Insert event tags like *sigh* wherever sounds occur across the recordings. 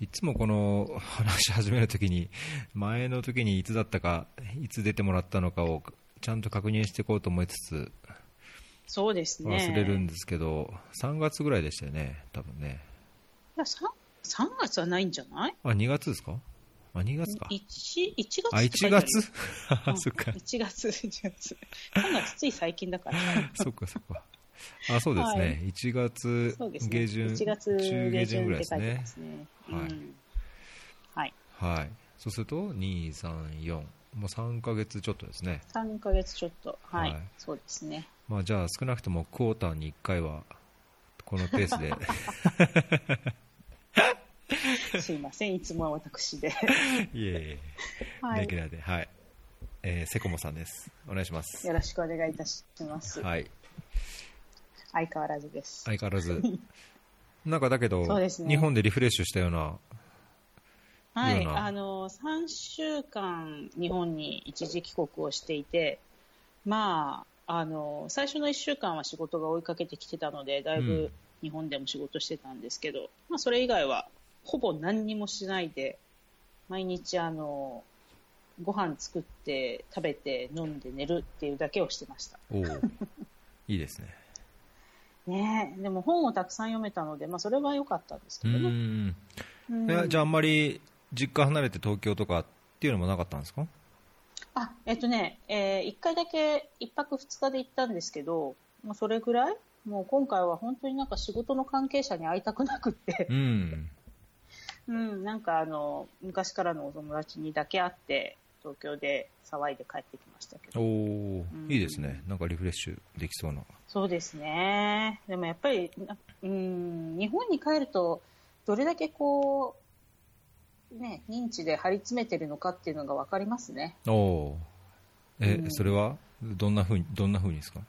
いつもこの話し始めるときに、前の時にいつだったか、いつ出てもらったのかをちゃんと確認していこうと思いつつ、そうですね。忘れるんですけど、3月ぐらいでしたよね、多分ね。いや 3, 3月はないんじゃない？あ、2月ですか？あ、2月か。1, 1月あ、1月？*laughs* あ、そっか。1月、1月。3月つい最近だから。*laughs* そっかそっか。あ、そうですね。はい1月。下旬、1月中下旬ぐらいですね。はいうんはい。はい。そうすると、2、3、4。もう3ヶ月ちょっとですね。3ヶ月ちょっと。はい。はいそうですね。まあ、じゃあ少なくともクォーターに1回は、このペースで。すいません。いつもは私で。いえいえ、はいレギ。ュラーで。はい。えー、セコモさんです。お願いします。よろしくお願いいたします。はい。相変わらずです。相変わらず。*laughs* なんかだけど、ね日本でリフレッシュしたような、はい。あの、3週間日本に一時帰国をしていて、まあ、あの、最初の1週間は仕事が追いかけてきてたので、だいうんぶ日本でも仕事してたんですけど、まあ、それ以外はほぼ何にもしないで、毎日あの、ご飯作って食べて飲んで寝るっていうだけをしてました。おおいいですね。ねえでも本をたくさん読めたので、まあ、それは良かったんですうけどね。じゃああんまり実家離れて東京とかっていうのもなかったんですか？あ、えっとね、え1回だけ1泊2日で行ったんですけど、もうそれぐらい？もう今回は本当になんか仕事の関係者に会いたくなくってう、ん。うん、なんかあの、昔からのお友達にだけ会って、東京で騒いで帰ってきましたけおど。おんいいですね。なんかリフレッシュできそうな。そうですね。でもやっぱり、なうん、日本に帰ると、どれだけこう、ね、認知で張り詰めてるのかっていうのが分かりますね。おおえ、うん。それは？どんなふうに、どんなふうにですか？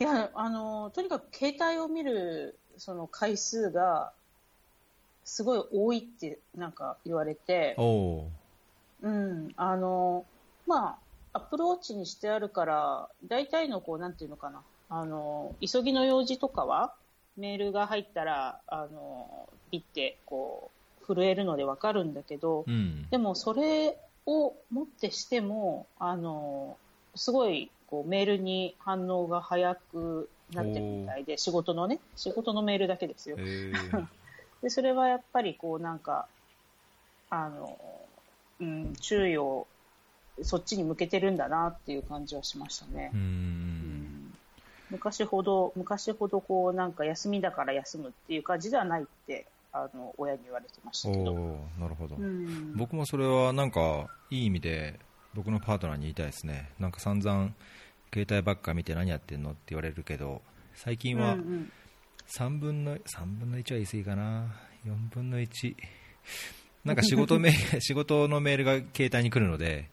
いや、あの、とにかく携帯を見る、その回数が、すごい多いってなんか言われて。お、おうん、あの、まあ、アプローチにしてあるから、大体のこう、なんていうのかな、あの、急ぎの用事とかは、メールが入ったら、あの、ピッて、こう、震えるのでわかるんだけど、うん。でもそれをもってしても、あの、すごいこうメールに反応が早くなってるみたいで、仕事のね、仕事のメールだけですよえ。ー、*laughs* で、それはやっぱりこうなんか、あの、うん、注意をそっちに向けてるんだなっていう感じはしましたねう。。うんん昔ほど、昔ほどこうなんか休みだから休むっていう感じではないって、あの、親に言われてましたおけど。おなるほど。うん僕もそれはなんか、いい意味で、僕のパートナーに言いたいですね。なんか散々、携帯ばっか見て何やってんのって言われるけど、最近はうんうん3分の、3分の1は言い過ぎかな。4分の1。なんか仕事メ *laughs* 仕事のメールが携帯に来るので、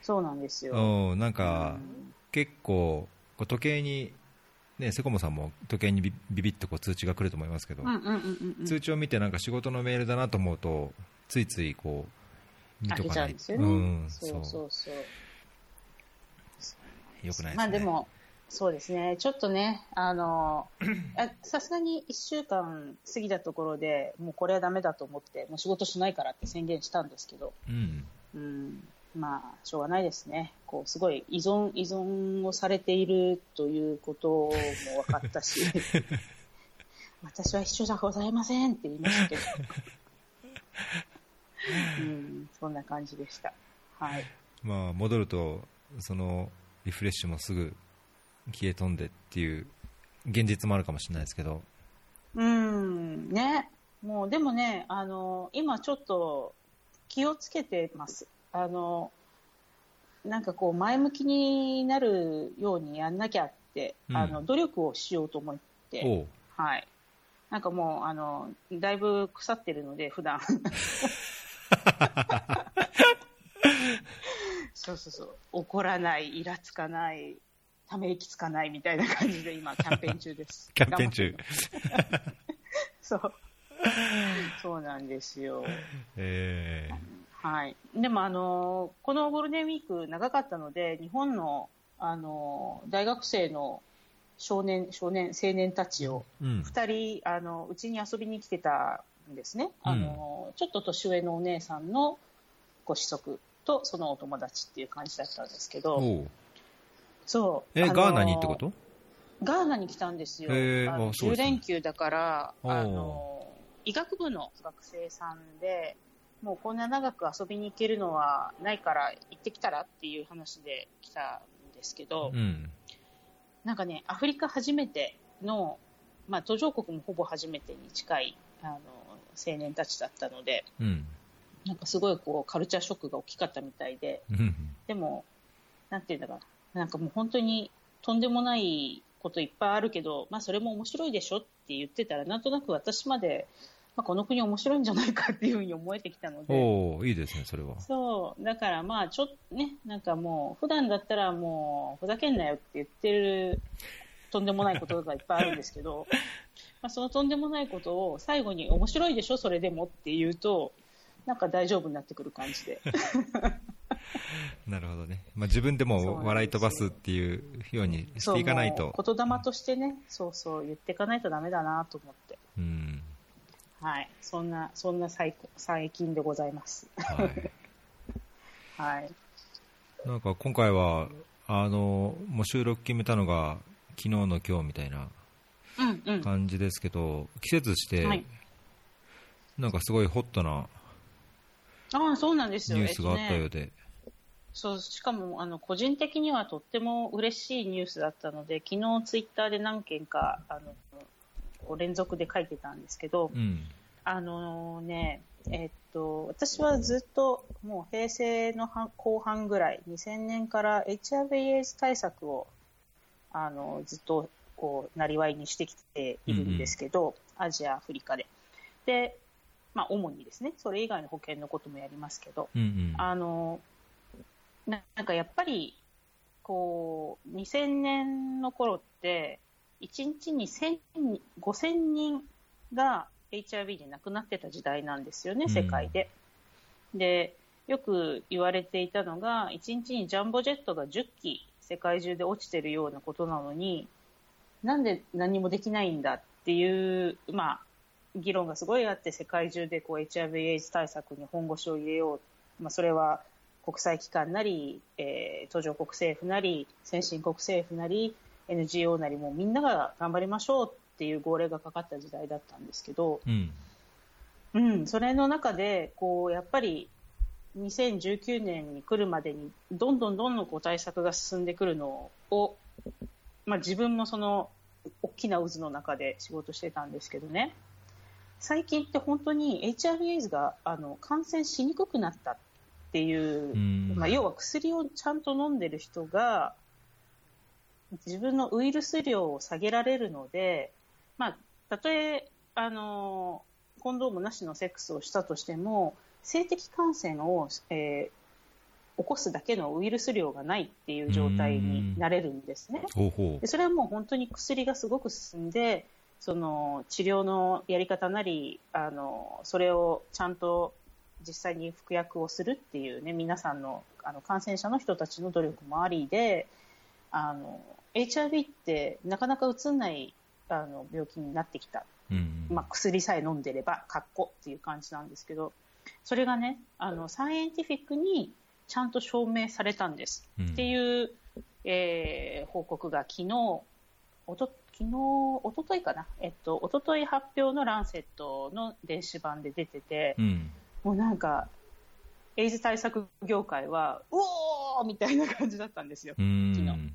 そうなんですよ。うんなんかうん結構、時計に、ね、セコモさんも時計にビビビッとこう通知が来ると思いますけど、通知を見てなんか仕事のメールだなと思うと、ついついこう、見とかない。ちゃうんですよね。うん、そうそうそう。よくないですね。まあでも、そうですね、ちょっとね、あの、あさすがに1週間過ぎたところで、もうこれはダメだと思って、もう仕事しないからって宣言したんですけど、うん、うん、まあ、しょうがないですね。こう、すごい依存、依存をされているということも分かったし、*laughs* 私は一緒じゃございませんって言いましたけど、うん、そんな感じでした。はい。まあ戻ると、そのリフレッシュもすぐ消え飛んでっていう現実もあるかもしれないですけど、うん、ね。もう、でもね、あの、今ちょっと気をつけてます。あの、なんかこう、前向きになるようにやんなきゃって、うんあの、努力をしようと思って、はい。なんかもう、あの、だいぶ腐ってるので、普段。*laughs* そうそうそう。怒らない、イラつかない、ため息つかないみたいな感じで今、キャンペーン中です。*laughs* キャンペーン中。そう。そうなんですよ。えはい。でも、あの、このゴールデンウィーク長かったので、日本の、あの、大学生の少年、少年、青年たちを、ーうん、あの、うちに遊びに来てたんですね。あの、ちょっと年上のお姉さんのご子息とそのお友達っていう感じだったんですけど、そう。え、あのガーナにってこと？ガーナに来たんですよ。へーあの10あそうですね連休だから、あの、医学部の学生さんで、もうこんな長く遊びに行けるのはないから行ってきたらっていう話で来たんですけど、うん。なんかね、アフリカ初めての、まあ途上国もほぼ初めてに近い、あの、青年たちだったので、うん。なんかすごいこうカルチャーショックが大きかったみたいで、うん。でも、なんていうんだかな、なんかもう本当にとんでもないこといっぱいあるけど、まあそれも面白いでしょって言ってたら、なんとなく私まで、まあ、この国面白いんじゃないかっていうふうに思えてきたので、おおいいですね、それは。そう、だからまあちょっとね、なんかもう、普段だったらもう、ふざけんなよって言ってる、とんでもないことがいっぱいあるんですけど、*laughs* まあそのとんでもないことを最後に面白いでしょ、それでもって言うと、なんか大丈夫になってくる感じで。*laughs* なるほどね。まあ、自分でも笑い飛ばすっていうようにしていかないと。う言霊としてね、そうそう言っていかないとダメだなと思って。うん。はい。そんな、そんな最最近でございます。はい。はい。なんか今回は、あの、もう収録決めたのが昨日の今日みたいなうんうん。感じですけど、季節して、はいなんかすごいホットなああ、そうなんですよ。ニュースがあったようで。そう、しかも、あの、個人的にはとっても嬉しいニュースだったので、昨日ツイッターで何件か、あの、こう連続で書いてたんですけど、うん。あのね、えっと、私はずっともう平成の半後半ぐらい、2000年から HIV/AIDS 対策を、あの、ずっと、こう、なりわいにしてきているんですけど、アジア、アフリカで。で、まあ、主にですね、それ以外の保険のこともやりますけど、うんうん。あの、ななんかやっぱり、こう、2000年の頃って、1日に1000人5000人が HIV で亡くなってた時代なんですよね、うん世界で。で、よく言われていたのが、1日にジャンボジェットが10機世界中で落ちてるようなことなのに、なんで何もできないんだっていう、まあ、議論がすごいあって、世界中でこう HIV/AIDS 対策に本腰を入れよう。まあ、それは国際機関なり、えー途上国政府なり、先進国政府なり、NGO なりもみんなが頑張りましょうっていう号令がかかった時代だったんですけど、うん。うん、それの中で、こう、やっぱり、2019年に来るまでに、どんどんどんどんこう対策が進んでくるのを、まあ自分もその、大きな渦の中で仕事してたんですけどね、最近って本当に HIV/AIDS があの感染しにくくなったっていう、うんまあ、要は薬をちゃんと飲んでる人が、自分のウイルス量を下げられるので、まあ、たとえ、あの、コンドームなしのセックスをしたとしても、性的感染を、えー起こすだけのウイルス量がないっていう状態になれるんですね。ほうほでそれはもう本当に薬がすごく進んで、その治療のやり方なり、あのそれをちゃんと実際に服薬をするっていうね、皆さんのあの感染者の人たちの努力もありで、あの HIV ってなかなかうつんないあの病気になってきた。う。うん。まあ、薬さえ飲んでれば、かっこっていう感じなんですけど、それがね、あの、サイエンティフィックにちゃんと証明されたんです。うんっていう、えー報告が昨日、おと昨日、おとといかな、えっと、おととい発表のランセットの電子版で出てて、うん。もうなんか、エイズ対策業界は、うおーみたいな感じだったんですよ。うん。昨日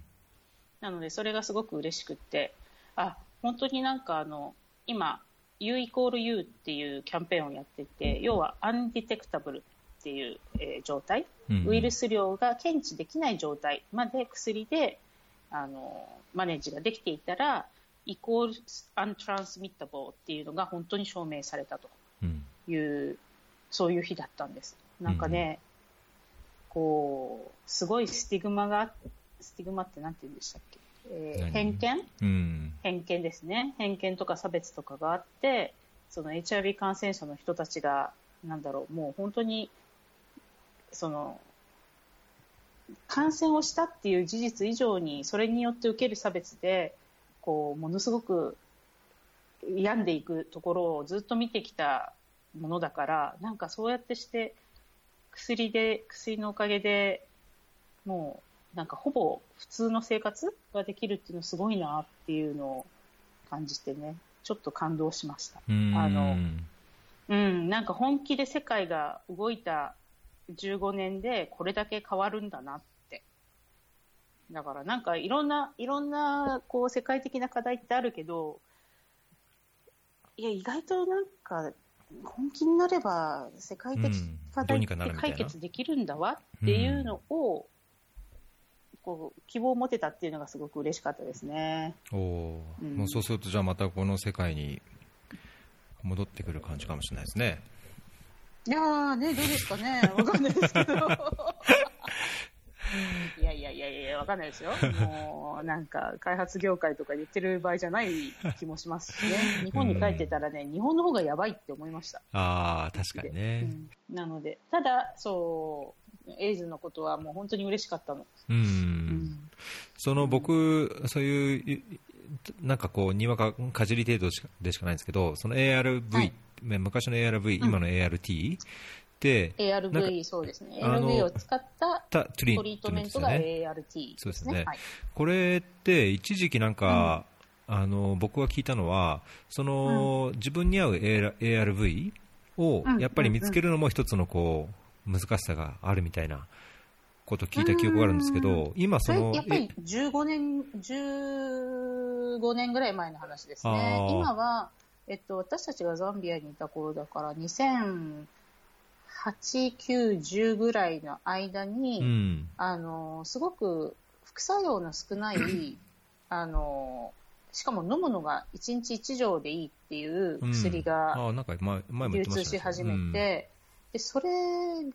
なので、それがすごく嬉しくって、あ、本当になんかあの、今、U イコール U っていうキャンペーンをやってて、要は、 undetectable っていう、えー状態、うんウイルス量が検知できない状態まで薬で、あの、 manage ができていたら、イコール untransmittable っていうのが本当に証明されたとうん。いう、そういう日だったんです。なんかね、こう、すごいスティグマが、スティグマってなんて言うんでしたっけ、えー何？偏見？うん。偏見ですね。偏見とか差別とかがあって、その HIV 感染者の人たちが、なんだろう、もう本当に、その、感染をしたっていう事実以上に、それによって受ける差別で、こう、ものすごく病んでいくところをずっと見てきたものだから、なんかそうやってして、薬で、薬のおかげでもう、なんかほぼ普通の生活ができるっていうのすごいなっていうのを感じてね、ちょっと感動しました。あのうん、なんか本気で世界が動いた15年でこれだけ変わるんだなって。だからなんかいろんな、いろんなこう世界的な課題ってあるけど、いや、意外となんか本気になれば世界的うん課題って解決できるんだわっていうのを、こう希望を持てたっていうのがすごく嬉しかったですね。おーうんもうそうすると、じゃあまたこの世界に戻ってくる感じかもしれないですね。いやーね、どうですかね、わかんないですけど。いやいやいやいや、わかんないですよ。もう、なんか、開発業界とか言ってる場合じゃない気もしますしね。日本に帰ってたらね、日本の方がやばいって思いました。ああ、確かにね。うんなので、ただ、そう、エイズのことはもう本当に嬉しかったの。うん。うんその僕、そういう、いなんかこう、にわかかじり程度でしかないんですけど、その ARV、はい昔の ARV、今の ART で、なんか ARV、そうですね。ARV を使ったたトリートメントですよがね。ART そうですねはい。これって一時期なんか、あの僕が聞いたのはその、自分に合う AR ARV をうんやっぱり見つけるのも一つのこう難しさがあるみたいなことを聞いた記憶があるんですけど、今そのやっぱり15年、15年ぐらい前の話ですね。今は、えっと、私たちがザンビアにいた頃だから、2008、9、10ぐらいの間に、うん。あの、すごく副作用の少ない、*coughs* あの、しかも飲むのが1日1錠でいいっていう薬が、流通し始めて、でそれ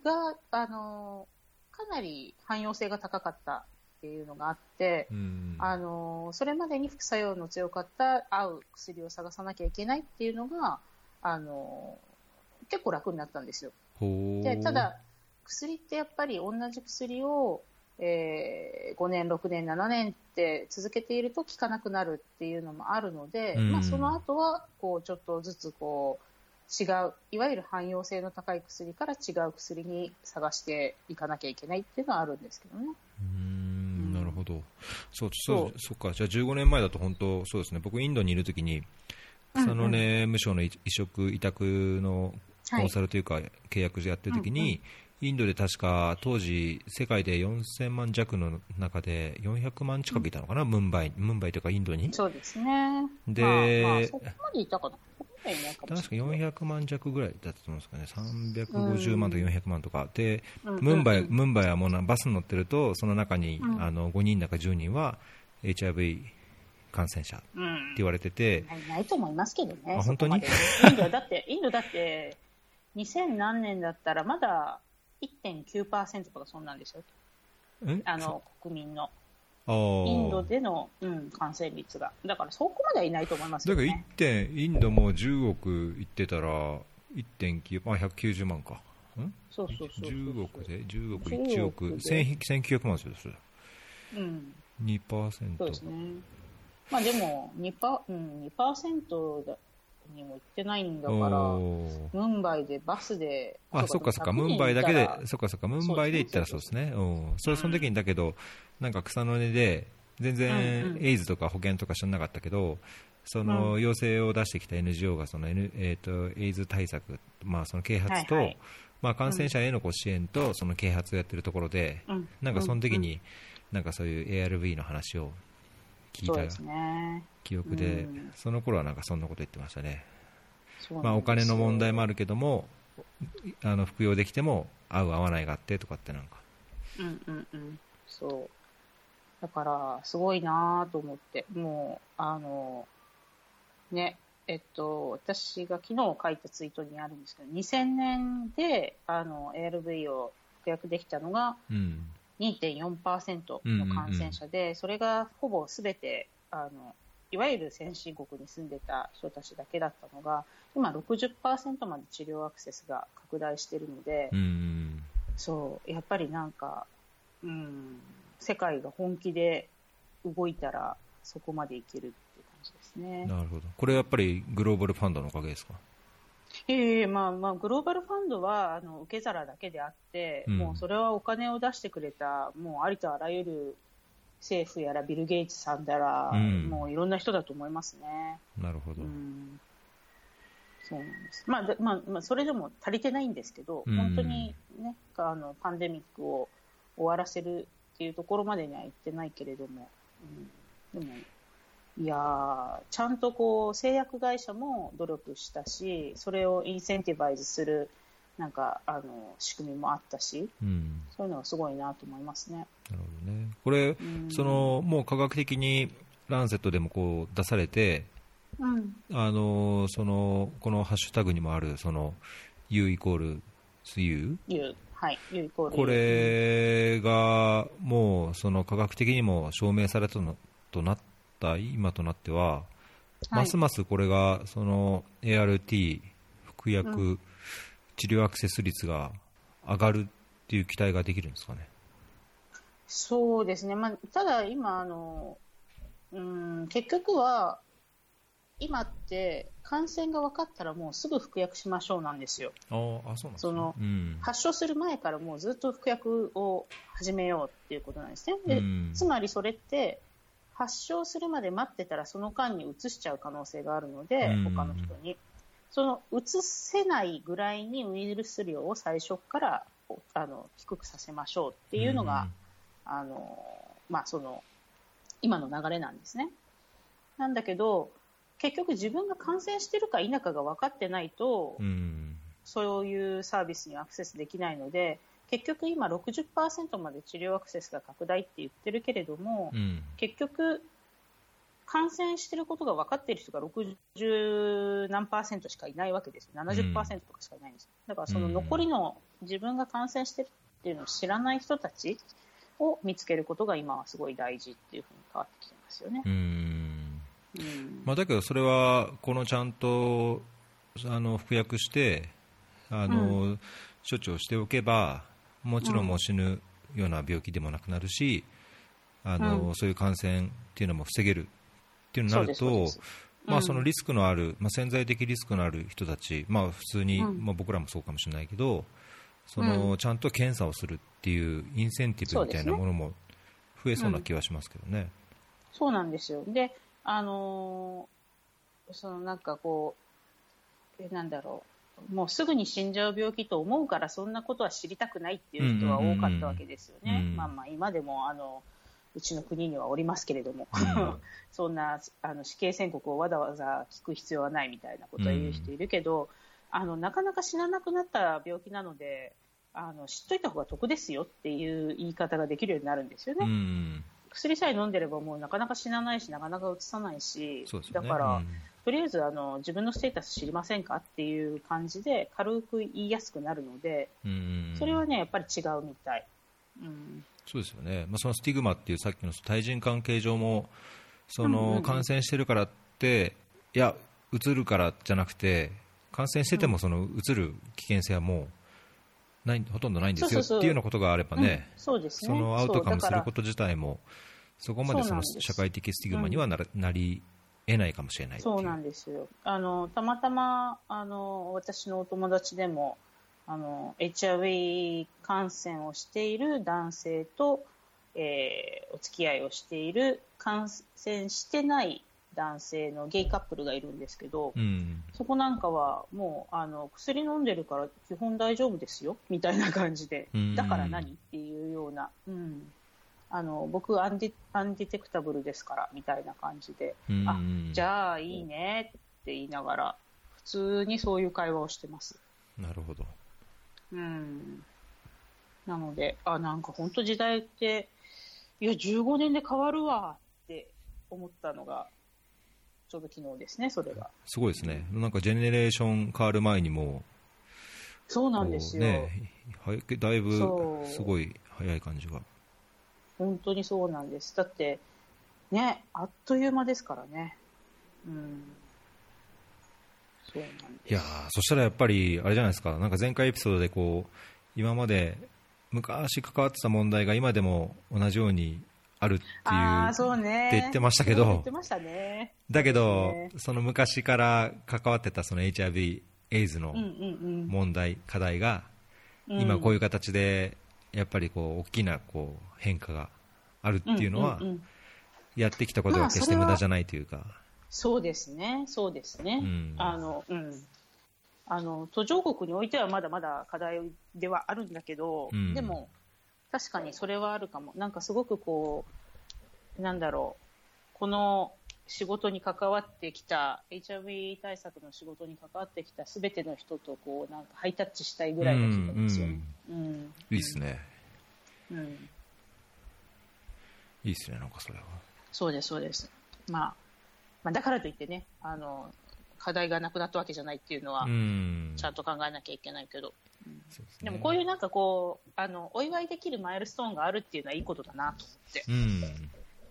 があのかなり汎用性が高かったっていうのがあって、うん。うんあのそれまでに副作用の強かった合う薬を探さなきゃいけないっていうのがあの結構楽になったんですよ。でただ薬ってやっぱり同じ薬を、えー5年、6年、7年って続けていると効かなくなるっていうのもあるので、うん。まあ、その後はこうちょっとずつこう違ういわゆる汎用性の高い薬から違う薬に探していかなきゃいけないっていうのはあるんですけどね。うーんなるほど、そうそう。そっか、じゃあ15年前だと本当、そうですね、僕、インドにいるときに、草の根無償の移植委託のコンサルというか、契約でやってるときに、インドで確か当時、世界で4000万弱の中で400万近くいたのかな、ムンバイ、ムンバイというかインドに。そうですね。でまあまあ、そこまでいたかな。確かしれない。400万弱ぐらいだったと思うんですかね、350万とか400万とか、でうんムンバイうんムンバイはもうなバスに乗ってると、その中に、うん。あの5人だか10人は HIV 感染者ってうん。言われてて、ないと思いますけどね。あ本当に？インドはだって、インドだって、2000何年だったらまだ1.9%とかそんなんですよ。え？あの、国民の。インドでの、うん、感染率が。だからそこまではいないと思いますだからよね。1点、インドも10億いってたら、1.9、まあ、190万か、ん？そうそうそうそう。10億で、10億、10 1億億、で1000 1900万ですよ、それ。うん。2%。そうですね。まあでも2パ、うん、2%だにも行ってないんだから、ムンバイでバスで、あ、そっかそっか、100人ムンバイだけでそっかそっか、ムンバイで行ったらそうですね。うん。それ、その時にだけど、なんか草の根で、全うん然うん。エイズとか保険とか知らなかったけど、その要請を出してきた NGO がその、N えー、とエイズ対策、まあ、その啓発と、まあ、感染者へのこう支援とその啓発をやってるところで、うん。なんかその時に、なんかそういう ARV の話を聞いたそうですね。記憶で、うんその頃はなんかそんなこと言ってましたね。まあ、お金の問題もある。るけども、あの服用できても合う合わないがあってとかってなんか、うんうんうん。そう。だから、すごいなと思って、もう、あの、ね、えっと、私が昨日書いたツイートにあるんですけど、2000年で、あの、ARV を服薬できたのがうん、2.4%の感染者で、それがほぼすべて、あの、いわゆる先進国に住んでた人たちだけだったのが、今60%まで治療アクセスが拡大しているので、うん、そう、やっぱりなんか、うん、世界が本気で動いたら、そこまでいけるっていう感じですね。なるほど、これやっぱりグローバルファンドのおかげですか？ええまあまあ、グローバルファンドはあの受け皿だけであって、うん、もうそれはお金を出してくれた、もうありとあらゆる政府やらビル・ゲイツさんだら、うん、もういろんな人だと思いますね。なるほど。うん、そうなんです。まあ、まあ、まあ、それでも足りてないんですけど、本当にね、あのパンデミックを終わらせるっていうところまでには行ってないけれども、うん、でもいやちゃんとこう製薬会社も努力したし、それをインセンティバイズするなんかあの仕組みもあったし、うん、そういうのはすごいなと思いますね。なるほどね。これ、うん、そのもう科学的にランセットでもこう出されて、うん、あのそのこのハッシュタグにもあるその U イコール U, U はい、U イコールこれがもうその科学的にも証明されたのとなってった今となっては、はい、ますますこれがその ART 服薬治療アクセス率が上がるっていう期待ができるんですかね？そうですね、まあ、ただ今あの、うん、結局は今って感染が分かったらもうすぐ服薬しましょうなんですよ。発症する前からもうずっと服薬を始めようっていうことなんですね。で、うん、つまりそれって発症するまで待ってたらその間にうつしちゃう可能性があるので、他の人に。そのうつせないぐらいにウイルス量を最初からあの低くさせましょうっていうのが、あのまあ、その今の流れなんですね。なんだけど結局自分が感染してるか否かが分かってないと、そういうサービスにアクセスできないので結局今60%まで治療アクセスが拡大って言ってるけれども、うん、結局感染していることが分かっている人が60何パーセントしかいないわけです。70%とかしかいないんです、うん、だからその残りの自分が感染しているっていうのを知らない人たちを見つけることが今はすごい大事っていうふうに変わってきてますよね。うん。まあ、だけどそれはこのちゃんとあの服薬してあの、うん、処置をしておけばもちろんもう死ぬような病気でもなくなるし、あの、うん、そういう感染っていうのも防げるっていうのになると、まあ、そのリスクのある、まあ、潜在的リスクのある人たち、まあ、普通に、まあ、僕らもそうかもしれないけどその、ちゃんと検査をするっていうインセンティブみたいなものも増えそうな気はしますけどね。そうなんですよ。であのー、そのなんかこうえなんだろうもうすぐに死んじゃう病気と思うからそんなことは知りたくないっていう人は多かったわけですよね。まあまあ今でもあのうちの国にはおりますけれども、うん、*laughs* そんなあの死刑宣告をわざわざ聞く必要はないみたいなことを言う人いるけど、うん、あのなかなか死ななくなった病気なのであの知っといた方が得ですよっていう言い方ができるようになるんですよね。うん、薬さえ飲んでればもうなかなか死なないしなかなかうつさないし、ね、だから、とりあえずあの自分のステータス知りませんかっていう感じで軽く言いやすくなるので、それはねやっぱり違うみたい。うん、そうですよね、まあ、そのスティグマっていうさっきの対人関係上もその感染してるからって、いや、うつるからじゃなくて感染しててもそのうつる危険性はもうないほとんどないんですよっていうようなことがあればね、そうですのアウトカムすること自体もそこまでその社会的スティグマにはななり得ないかもしれないそうなんですよ。あのたまたまあの私のお友達でもあの HIV 感染をしている男性と、えー、お付き合いをしている感染してない男性のゲイカップルがいるんですけど、うん、そこなんかはもうあの薬飲んでるから基本大丈夫ですよみたいな感じで、だから何？っていうような、うん、あの僕アンディ、アンディテクタブルですからみたいな感じで、あじゃあいいねって言いながら、普通にそういう会話をしてます。なるほど。うん。なので、あ、なんか本当時代って、いや、15年で変わるわって思ったのが、ちょうど昨日ですね、それが。すごいですね。なんかジェネレーション変わる前にも、そうなんですよ。ね、だいぶすごい早い感じが。本当にそうなんです。だって、ね、あっという間ですからね。うん。そうなんです。いやそしたらやっぱり、あれじゃないですか、なんか前回エピソードでこう、今まで昔関わってた問題が今でも同じようにあるっていうって言ってましたけど、ね、だけど、その昔から関わってたその HIV、エイズの問題、課題が、今こういう形で、やっぱりこう、大きなこう変化があるっていうのは、やってきたことが決して無駄じゃないというか。そうですね、そうですね。あの、うん。あの、途上国においてはまだまだ課題ではあるんだけど、うん、でも、確かにそれはあるかも。なんかすごくこう、なんだろう、この仕事に関わってきた、HIV 対策の仕事に関わってきたすべての人とこう、なんかハイタッチしたいぐらいの気分ですよね。うん、うん、いいっすね。うん。いいっすね、なんかそれは。そうです、そうです。まあ、まあ、だからといってね、あの、課題がなくなったわけじゃないっていうのは、ちゃんと考えなきゃいけないけど。うん、でね、でもこういうなんかこう、あの、お祝いできるマイルストーンがあるっていうのはいいことだなと思って、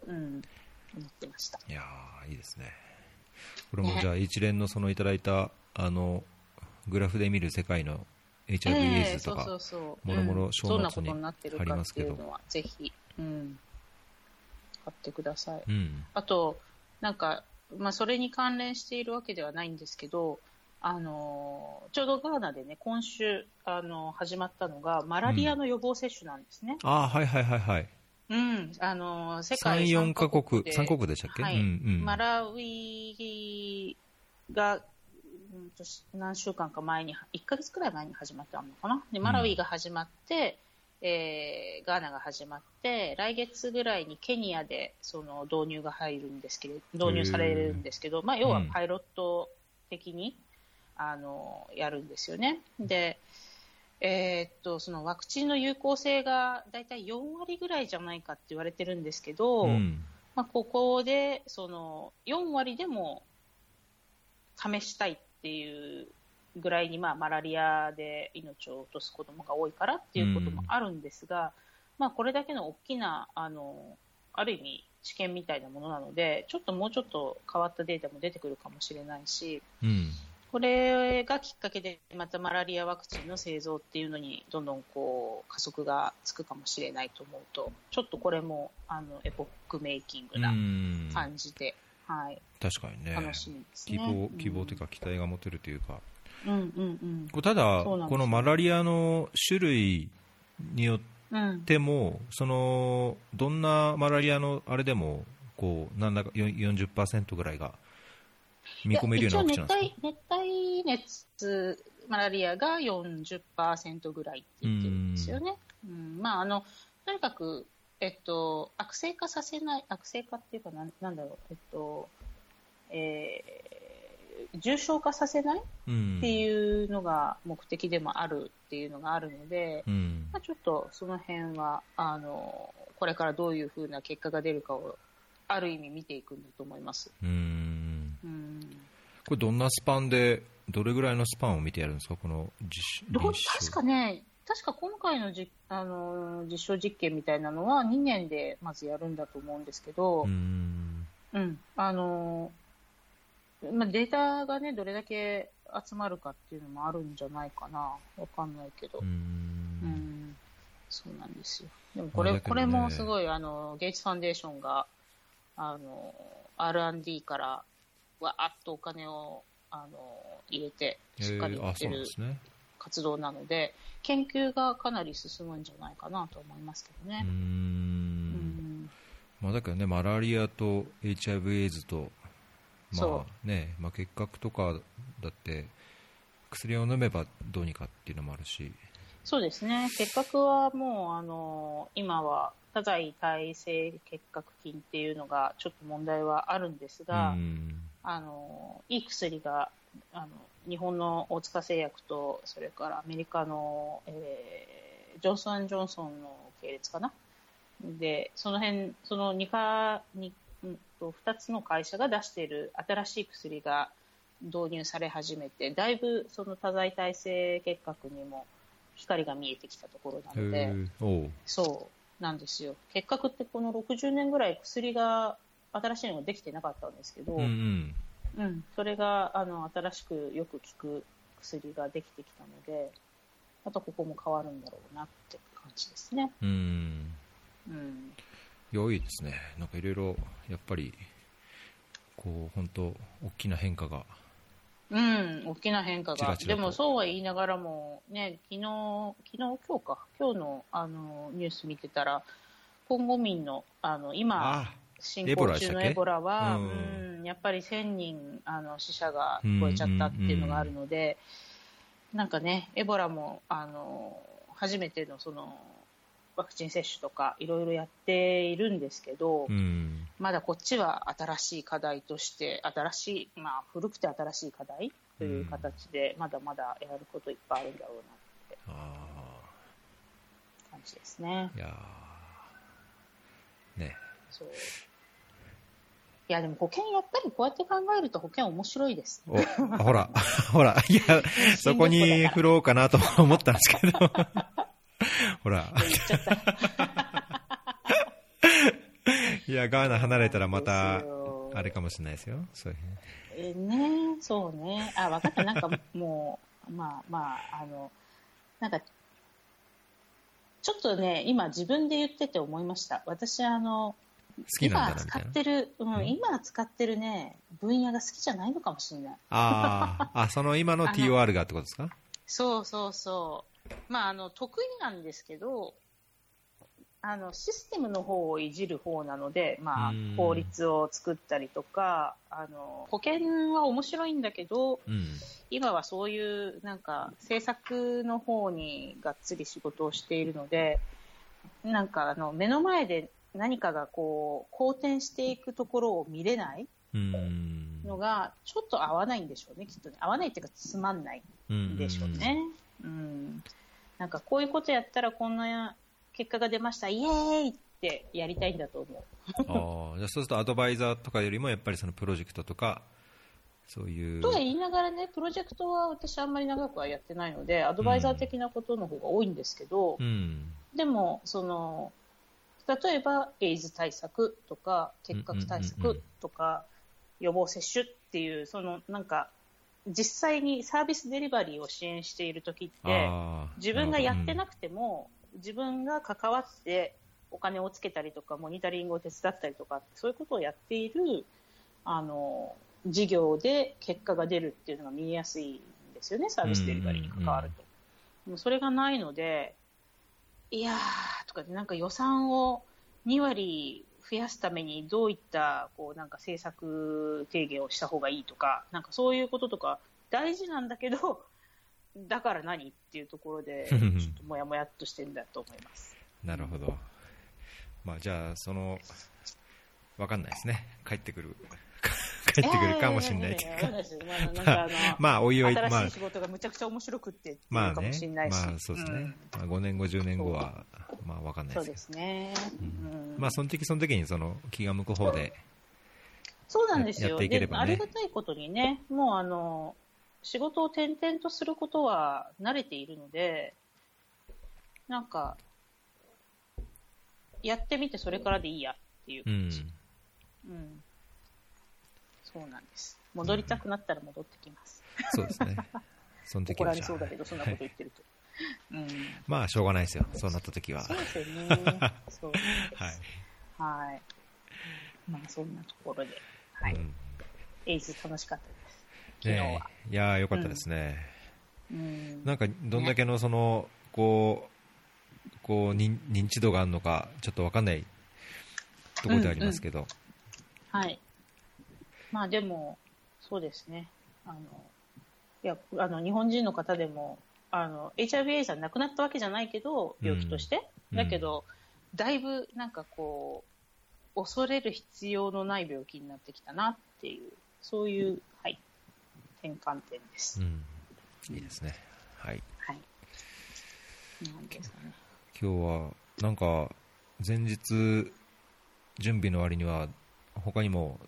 うん、うん、思ってました。いやいいですね。これもじゃあ一連のそのいただいた、あの、グラフで見る世界の HIV エイズとか、もろもろショーノートに貼りますけど、ぜひ、うん、買ってください。うん、あと、なんか、まあ、それに関連しているわけではないんですけど、あのちょうどガーナでね、今週、あの始まったのが、マラリアの予防接種なんですね。うん、あはいはいはいはい。うん、あの世界3、4カ国、3国でしたっけ、はい。うんうん、マラウイが、何週間か前に、1か月くらい前に始まったのかな？で、マラウイが始まって、えー、ガーナが始まって、来月ぐらいにケニアでその導入が入るんですけど、導入されるんですけど、まあ、要はパイロット的に、うん、あのやるんですよね。で、えー、っとそのワクチンの有効性が大体4割ぐらいじゃないかって言われてるんですけど、うん、まあ、ここでその4割でも試したいっていうぐらいに、まあ、マラリアで命を落とす子どもが多いからっていうこともあるんですが、うん、まあ、これだけの大きなあのある意味治験みたいなものなのでちょっともうちょっと変わったデータも出てくるかもしれないし、うん、これがきっかけでまたマラリアワクチンの製造っていうのにどんどんこう加速がつくかもしれないと思うとちょっとこれもあのエポックメイキングな感じで、はい、確かにね。楽しみですね。希望希望というか期待が持てるというか。うんうんうん、ただ、このマラリアの種類によっても、うん、そのどんなマラリアのあれでもこうなんだか40%ぐらいが見込めるようなワクチンなんですか？熱帯熱マラリアが40%ぐらいって言ってるんですよね。うん、まああのとにかくえっと悪性化させない悪性化っていうかなんなんだろうえっとえー重症化させないっていうのが目的でもあるっていうのがあるので、うん、まあ、ちょっとその辺はあのこれからどういうふうな結果が出るかをある意味見ていくんだと思います。うんうんこれどんなスパンでどれぐらいのスパンを見てやるんですか？この実確かね確か今回のじあの実証実験みたいなのは2年でまずやるんだと思うんですけど、うん、うん、あのまあ、データがね、どれだけ集まるかっていうのもあるんじゃないかな。わかんないけど。うん。うん。そうなんですよ。でもこれ、ね、これもすごい、あの、ゲイツファンデーションが、あの、R&D からわーっとお金を、あの、入れて、しっかりやってる活動なので、研究がかなり進むんじゃないかなと思いますけどね。うん。まあ、だからね、マラリアと HIV エイズとまあねまあ、結核とかだって薬を飲めばどうにかっていうのもあるし。そうですね。結核はもうあの今は多剤耐性結核菌っていうのがちょっと問題はあるんですが、あのいい薬があの日本の大塚製薬とそれからアメリカの、えー、ジョンソン・ジョンソンの系列かな？でその辺その2か 2, うんと、2つの会社が出している新しい薬が導入され始めてだいぶその多剤耐性結核にも光が見えてきたところなのでそうなんですよ。結核ってこの60年ぐらい薬が新しいのができてなかったんですけど、うん、うん、それがあの新しくよく効く薬ができてきたのでまたここも変わるんだろうなって感じですね。うん、うん。良いですね、なんかいろいろやっぱり、こう本当、大きな変化が。うん、大きな変化が。チラチラと。でもそうは言いながらも、ね、昨日、昨日、今日か、今日のあのニュース見てたら、コンゴ民の、あの、今、あ進行中のエボラは、やっぱり1000人あの死者が超えちゃったっていうのがあるので、なんかね、エボラもあの初めてのそのワクチン接種とかいろいろやっているんですけど、うん。まだこっちは新しい課題として、新しい、まあ、古くて新しい課題という形で、まだまだやることいっぱいあるんだろうなってあ感じですねあ。。いやーね。そういや、でも保険、やっぱりこうやって考えると保険面白いです。ほら、*laughs* ほら、いや、*laughs* そこに振ろうかなと *laughs* 思ったんですけど。ほら。いや、ガーナ離れたらまたあれかもしれないですよ。そういうえね、そうね。あ、分かった。なんかもう、まあまあ、あの、なんか、ちょっとね、今自分で言ってて思いました。私、あの、好きなんだ今使なみたいなってる、ううんん、今使ってるね、分野が好きじゃないのかもしれない。ああ、あ、その今の *laughs* TOR がってことですか？そうそうそう。まあ、あの、得意なんですけど、あの、システムの方をいじる方なので、まあうん、法律を作ったりとか、あの、保険は面白いんだけど、うん。今はそういうなんか政策の方にがっつり仕事をしているので、なんかあの目の前で何かがこう好転していくところを見れないうん。のがちょっと合わないんでしょうね、きっとね。合わないっていうかつまんないんでしょうね。うん。なんかこういうことやったらこんな結果が出ました、イエーイってやりたいんだと思う。ああ、じゃあそうするとアドバイザーとかよりもやっぱりそのプロジェクトとか、そういう。とは言いながらね、プロジェクトは私あんまり長くはやってないので、アドバイザー的なことの方が多いんですけど、うん。でも、その、例えば、エイズ対策とか、結核対策んとか、予防接種っていう、その、なんか、実際にサービスデリバリーを支援しているときって。自分がやってなくくても、自分が関わってお金をつけたりとか、モニタリングを手伝ったりとか、そういうことをやっている、あの、事業で結果が出るっていうのが見えやすいんですよね、サービスデリバリーに関わると。でもそれがないので、いやーとかでなんか予算を2割増やすためにどういったこうなんか政策提言をした方がいいとか、なんかそういうこととか大事なんだけど、*laughs* だから何っていうところで、ちょっともやもやっとしてるんだと思います。なるほど。まあじゃあ、その、わかんないですね。帰ってくる。帰ってくるかもしれないけやややややど。まあなんかまあ、おいおい、まあ仕事がむちゃくちゃ面白くってまあね。まあそうですね。んまあ、5年後、10年後は、まあわかんないそうですけど。ですね。うんうんまあ、その時その時にその気が向く方で、そうなんですよ。やっていければねでありがたいことにね、もうあの、仕事を転々とすることは慣れているので、なんか、やってみてそれからでいいやっていううん感じ。。うん。そうなんです。戻りたくなったら戻ってきます。そうですね。その時怒られそうだけど、そんなこと言ってると。うん。まあ、しょうがないですよ。そうなった時は。そうですよね。そう。はい。はい。まあ、そんなところで、はい。うんエイズ楽しかったです。昨日ねは。えいやーよかったですね。うん。なんか、どんだけのその、こう、こう認、認知度があるのか、ちょっとわかんないところでありますけど。はい。まあでも、そうですね。あの、いや、あの、日本人の方でも、あの、HIV さん亡くなったわけじゃないけど、病気として。うんだけど、だいぶなんかこう、恐れる必要のない病気になってきたなっていう、そういう、はい、転換点です。うん。いいですね。はい。はい。なんですかね。今日は、なんか、前日、準備の割には、他にも、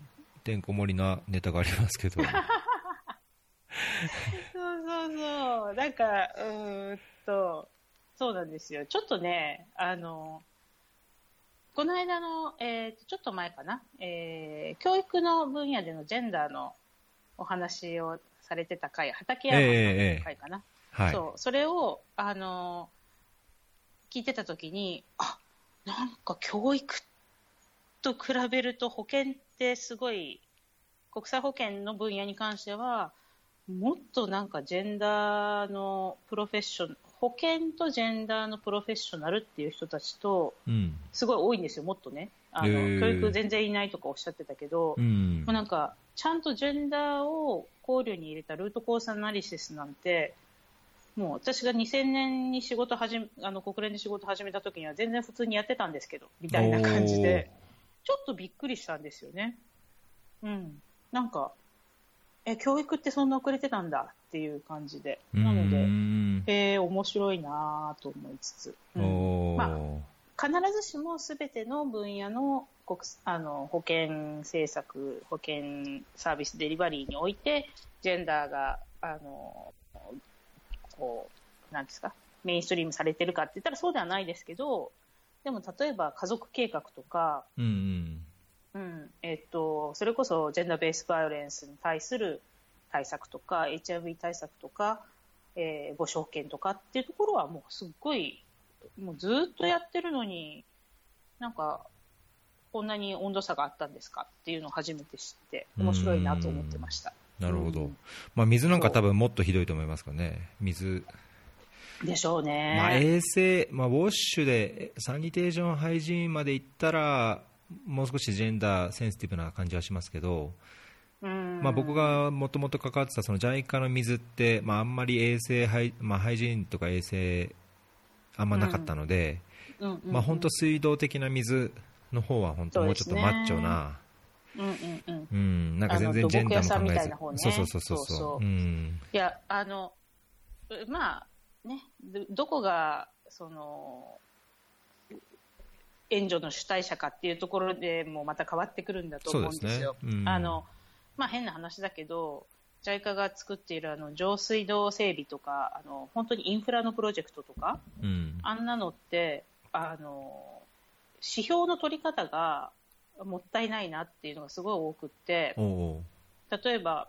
てんこ盛りなネタがありますけど。そうそうそう。なんか、うーんと、そうなんですよ。ちょっとね、あの、この間の、えーと、ちょっと前かな、えー教育の分野でのジェンダーのお話をされてた回、畠山さんの回かな。はい。そう、それを、あの、聞いてたときに、あ、なんか教育と比べると保険ってすごい、国際保険の分野に関しては、もっとなんかジェンダーのプロフェッション、保険とジェンダーのプロフェッショナルっていう人たちと、すごい多いんですよ、もっとね。あの、教育全然いないとかおっしゃってたけど、うん、もうなんか、ちゃんとジェンダーを考慮に入れたルートコースアナリシスなんて、もう私が2000年に仕事始め、あの国連で仕事始めた時には全然普通にやってたんですけど、みたいな感じで、ちょっとびっくりしたんですよね。うん。なんか、え、教育ってそんな遅れてたんだっていう感じで。なので、えー、面白いなと思いつつ。うん、まあ、必ずしも全ての分野の国あの保険政策、保険サービスデリバリーにおいて、ジェンダーが、あの、こう、なんですか、メインストリームされてるかって言ったらそうではないですけど、でも例えば家族計画とか、うん、うんうん、えっと、それこそジェンダーベースバイオレンスに対する対策とか、HIV 対策とか、えー、ご証券とかっていうところはもうすっごい、もうずっとやってるのに、なんか、こんなに温度差があったんですかっていうのを初めて知って、面白いなと思ってました。なるほど。うん、まあ、水なんか多分もっとひどいと思いますかね。水。でしょうね。まあ、衛生、まあ、ウォッシュで、サニテーションハイジーンまで行ったら、もう少しジェンダーセンシティブな感じはしますけど、まあ、僕がもともと関わってたその JICA の水って、まあ、あんまり衛生ハイ、まあ、ハイジーンとか衛生あんまなかったので、まあ、本当水道的な水の方は本当もうちょっとマッチョな、うんうんうん。うん、なんか全然ジェンダーも考えず、ね、そうそうそうそうそう、うん、いやあのまあね。どこがその援助の主体者かっていうところでもまた変わってくるんだと思うんですよ。すね。うん、あのまあ、変な話だけど、JICA が作っているあの上水道整備とかあの本当にインフラのプロジェクトとか、うん、あんなのってあの指標の取り方がもったいないなっていうのがすごい多くって例えば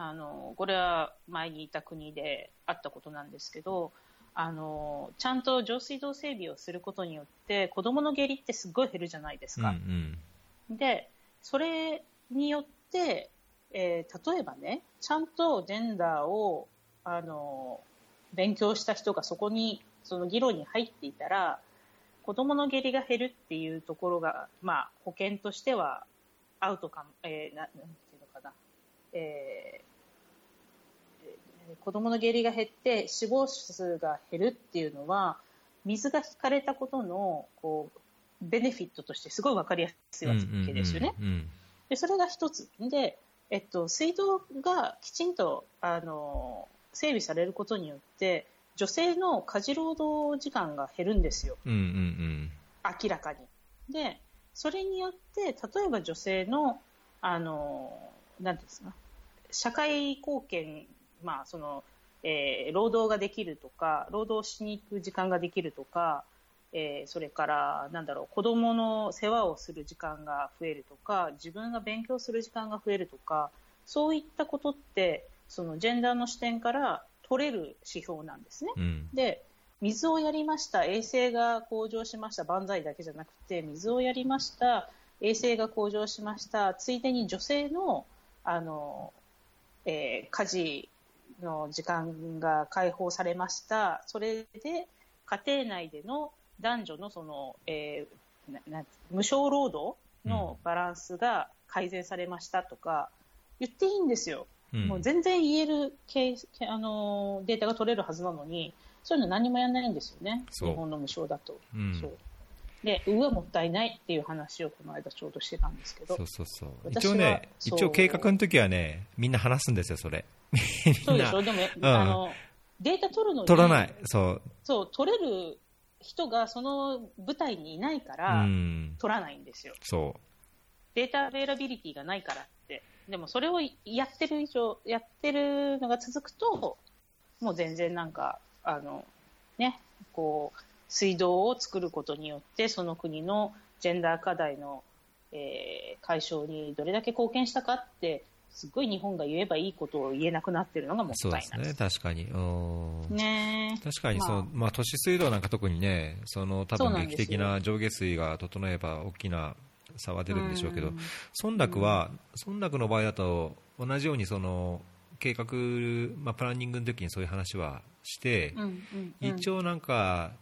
あのこれは前にいた国であったことなんですけどあのちゃんと上水道整備をすることによって子どもの下痢ってすごい減るじゃないですか。うんうん、でそれによって、えー、例えばねちゃんとジェンダーをあの勉強した人がそこにその議論に入っていたら子どもの下痢が減るっていうところが、まあ、保険としてはアウトかも、えー、ななんていうのかな、え子供の下痢が減って死亡数が減るっていうのは水が引かれたことのこうベネフィットとしてすごい分かりやすいわけですよね。でそれが一つで、えっと、水道がきちんとあの整備されることによって女性の家事労働時間が減るんですよ、明らかに。でそれによって例えば女性のあのなんですか社会貢献まあそのえー、労働ができるとか労働しに行く時間ができるとか、えー、それからなんだろう子供の世話をする時間が増えるとか自分が勉強する時間が増えるとかそういったことってそのジェンダーの視点から取れる指標なんですね。うん、で水をやりました衛生が向上しました万歳だけじゃなくて水をやりました衛生が向上しましたついでに女性のあの、えー、家事の時間が解放されました。それで家庭内での男女のその、えー、な無償労働のバランスが改善されましたとか言っていいんですよ。うん、もう全然言えるケあのデータが取れるはずなのに、そういうの何もやらないんですよね、日本の無償だと。うん、そうで、うわ、もったいないっていう話をこの間ちょうどしてたんですけど。そうそうそう。一応ね、一応計画の時はね、みんな話すんですよ、それ。*laughs* そうでしょ、でも、うん、あの、データ取るのに。取らない、そう。そう、取れる人がその舞台にいないから、取らないんですよ。そう。データアベイラビリティがないからって。でもそれをやってる以上、やってるのが続くと、もう全然なんか、あの、ね、こう、水道を作ることによって、その国のジェンダー課題の、えー、解消にどれだけ貢献したかって、すごい日本が言えばいいことを言えなくなってるのがもったいない。そうですね、確かに。ね。確かにそう、まあ、まあ、都市水道なんか特にね、その多分劇的な上下水が整えば大きな差は出るんでしょうけど、村落は、村落の場合だと、同じようにその計画、まあ、プランニングの時にそういう話はして、一応なんか、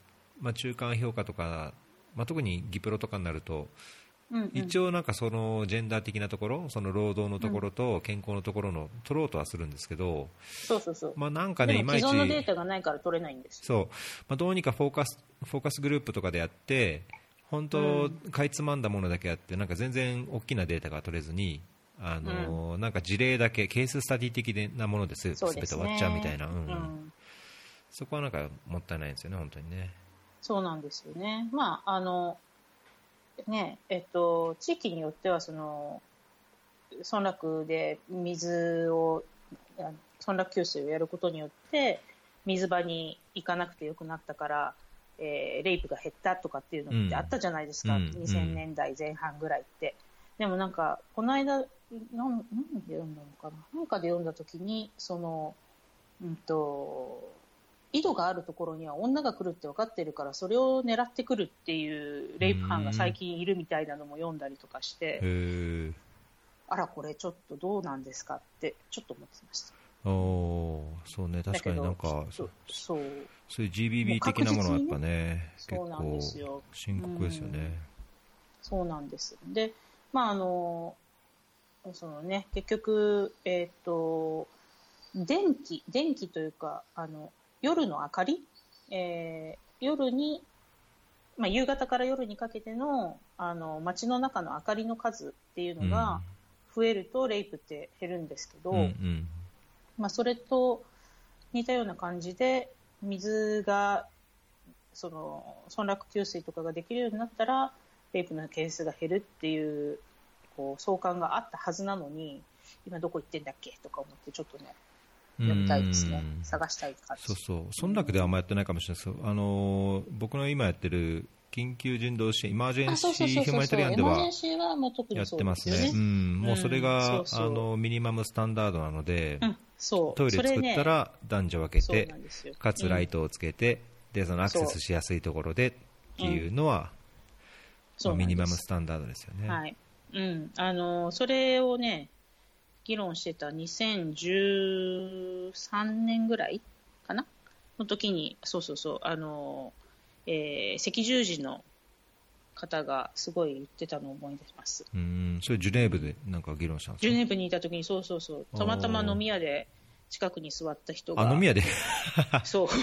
まあ、中間評価とか、まあ、特に技プロとかになると、うんうん、一応なんかそのジェンダー的なところその労働のところと健康のところの取ろうとはするんですけど、そうそうそう。まあなんかねいまいち既存のデータがないから取れないんですそう、まあ、どうにかフォーカスフォーカスグループとかでやって本当、かいつまんだものだけあってなんか全然大きなデータが取れずにあの、うん、なんか事例だけケーススタディ的なものです。べ、て終わっちゃうみたいな、うん、うん、そこはなんかもったいないですよね、本当にね。そうなんですよね。まあ、あの、ね、えっと、地域によっては、その、村落で水を、村落給水をやることによって、水場に行かなくてよくなったから、えー、レイプが減ったとかっていうのってあったじゃないですか、うん、2000年代前半ぐらいって。でもなんか、この間、なん、なんで読んだのかな。なんかで読んだときに、その、うんと、井戸があるところには女が来るって分かってるから、それを狙ってくるっていうレイプ犯が最近いるみたいなのも読んだりとかして、あら、これちょっとどうなんですかって、ちょっと思ってました。おそうね、確かになんか、そうそうそういう GBB 的なものはやっぱね、結構深刻ですよね。そうなんです。で、まああの、そのね、結局、えっ、ー、と、電気、電気というか、あの、夜の明かり、えー、夜に、まあ、夕方から夜にかけての、あの、街の中の明かりの数っていうのが増えると、レイプって減るんですけど、うんうん、まあ、それと似たような感じで、水が、その、村落給水とかができるようになったら、レイプのケースが減るっていう、こう、相関があったはずなのに、今どこ行ってんだっけ？とか思って、ちょっとね、読みたいですね。探したい感じ。そうそう。村落ではあんまやってないかもしれない。ですけど、あの、僕の今やってる緊急人道支援、イマージェンシーヒューマニタリアンではやってますね。うん、もうそれが、あの、ミニマムスタンダードなので、トイレ作ったら男女分けて、かつライトをつけて、で、そのアクセスしやすいところでっていうのは、まあ、ミニマムスタンダードですよね。はい。うん。あの、それをね、議論してた2013年ぐらいかな？の時に、そうそうそう、あの、えー、赤十字の方がすごい言ってたのを思い出します。うん、それジュネーブでなんか議論したんですか？ジュネーブにいた時に、そうそうそう、たまたま飲み屋で近くに座った人が。あ、飲み屋で？*laughs* *laughs* そう。*laughs*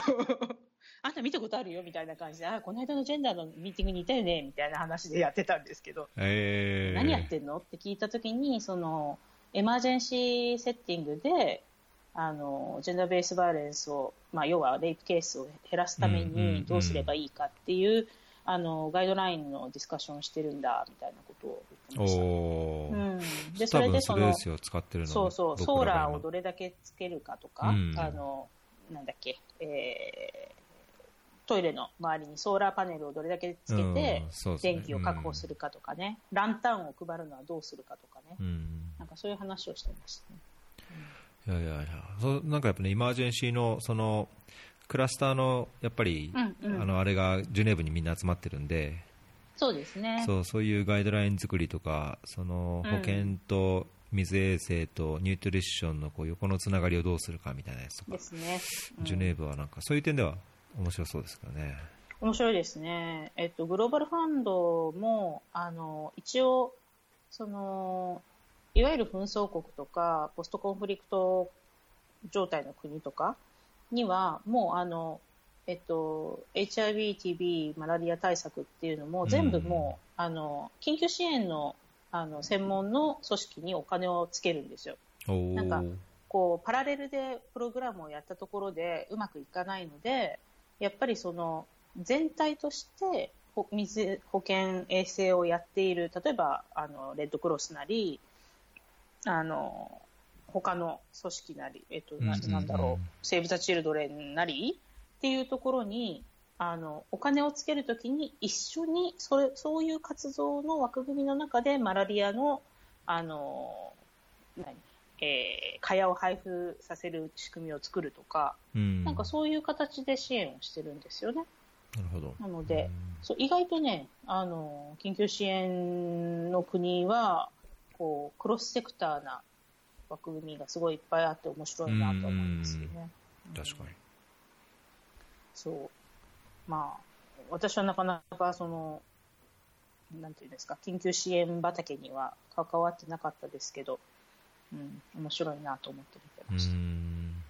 あんた見たことあるよみたいな感じで、あ、この間のジェンダーのミーティングにいたよねみたいな話でやってたんですけど、えー、何やってんの？って聞いたときに、その、エマージェンシーセッティングで、あの、ジェンダーベースバイオレンスを、まあ、要はレイプケースを減らすためにどうすればいいかっていう、あの、ガイドラインのディスカッションをしてるんだ、みたいなことを言ってました。おうん。で、それでその、そそうそう、ソーラーをどれだけつけるかとか、うん、あの、なんだっけ、えー、トイレの周りにソーラーパネルをどれだけつけて、電気を確保するかとかね、うん、ランタンを配るのはどうするかとかね、うん、なんかそういう話をしてましたね。いやいやいや、そなんかやっぱね、イマージェンシーの、その、クラスターの、やっぱり、うんうん、あの、あれがジュネーブにみんな集まってるんで、そうですね。そう、そういうガイドライン作りとか、その、保険と、水衛生とニュートリッションのこう横のつながりをどうするかみたいなやつとか、ですね、うん、ジュネーブはなんかそういう点では面白そうですかね。面白いですね。えっと、グローバルファンドも、あの、一応、その、いわゆる紛争国とか、ポストコンフリクト状態の国とかには、もう、あの、えっと、HIV、TB、マラリア対策っていうのも、全部もう、うん、あの、緊急支援の、あの、専門の組織にお金をつけるんですよ。なんか、こう、パラレルでプログラムをやったところでうまくいかないので、やっぱりその全体として水保健衛生をやっている例えばあのレッドクロスなりあの他の組織なり、えっと、ななんだろう、セーブ・ザ・チルドレンなりっていうところにあのお金をつけるときに一緒にそれそういう活動の枠組みの中でマラリアのあの何？えー、蚊帳を配布させる仕組みを作るとか、うん、なんかそういう形で支援をしてるんですよね。なるほど。なので、うん、そう意外とね、あの、緊急支援の国は、こう、クロスセクターな、枠組みがすごいいっぱいあって面白いなと思いますよね。確かに。そう。まあ、私はなかなかその、なんていうんですか、緊急支援畑には関わってなかったですけど、うん、面白いなと思って見てました。うん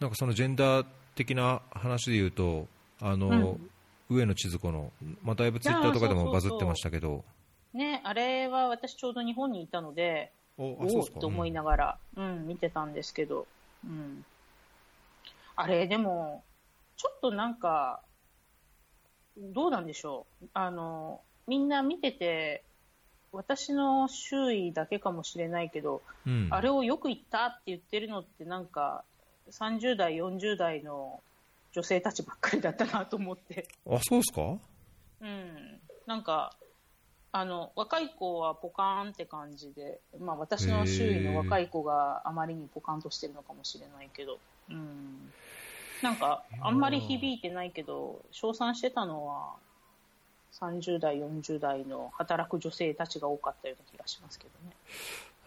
なんかそのジェンダー的な話で言うと、あの、うん、上野千鶴子の、まあ、だいぶツイッターとかでもバズってましたけど。ね、あれは私ちょうど日本にいたので、おおと思いながら、うん、うん、見てたんですけど、うん。あれ、でも、ちょっとなんか、どうなんでしょう。あの、みんな見てて、私の周囲だけかもしれないけど、うん、あれをよく言ったって言ってるのってなんか、30代、40代の女性たちばっかりだったなと思って。あ、そうですか？うん。なんか、あの、若い子はポカーンって感じで、まあ私の周囲の若い子があまりにポカンとしてるのかもしれないけど、うん。なんか、あんまり響いてないけど、称賛してたのは、30代、40代の働く女性たちが多かったような気がしますけどね。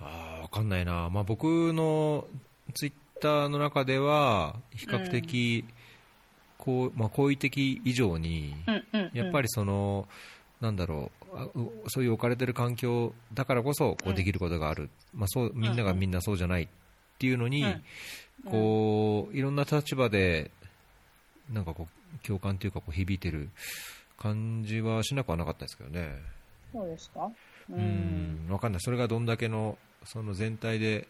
ああ、わかんないな。まあ僕のツイッターの中では、比較的、こう、まあ好意的以上に、やっぱりその、なんだろう、そういう置かれてる環境だからこそこうできることがある、まあ、そうみんながみんなそうじゃないっていうのに、こういろんな立場でなんかこう共感というかこう響いてる感じはしなくはなかったですけどね。そうですか？うん、わかんない。それがどんだけの、その全体で、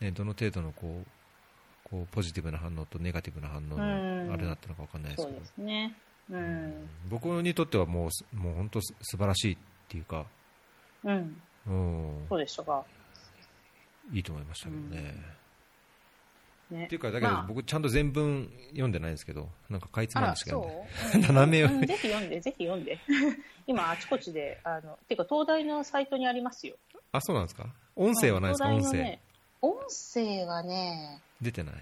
ね、どの程度のこう、こうポジティブな反応とネガティブな反応のあれだったのかわかんないですけど。そうですね。うん、僕にとってはもう、もう本当素晴らしいっていうか、うん。うん。そうでしたか。いいと思いましたけどね。ね、っていうか、だけど、僕、ちゃんと全文読んでないんですけど、なんかかいつまんでしか読んで、*laughs* 斜め読み、ぜひ読んで、ぜひ読んで、*laughs* 今、あちこちで、あのていうか、東大のサイトにありますよ。あ、そうなんですか？音声はないですか、音声。音声はね、出てない。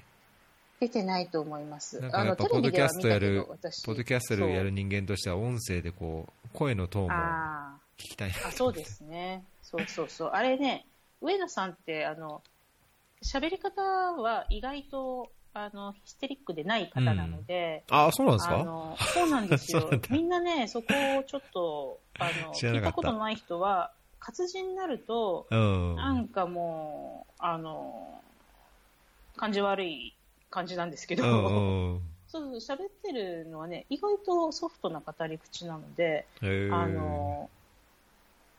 出てないと思います。なんかやっぱ、ポッドキャストやる、ポッドキャストやる人間としては、音声でこう、声のトーンも聞きたいあそうですね。そうそうそう。あれね、上野さんって、あの、喋り方は意外とあのヒステリックでない方なので、うん、あそうなんですか？あのそうなんですよ。*laughs* みんなね、そこをちょっとあの *laughs* 聞いたことない人は、活字になると、うん、なんかもう、あの感じ悪い感じなんですけど、うん、*laughs* そう喋ってるのはね、意外とソフトな語り口なので、あの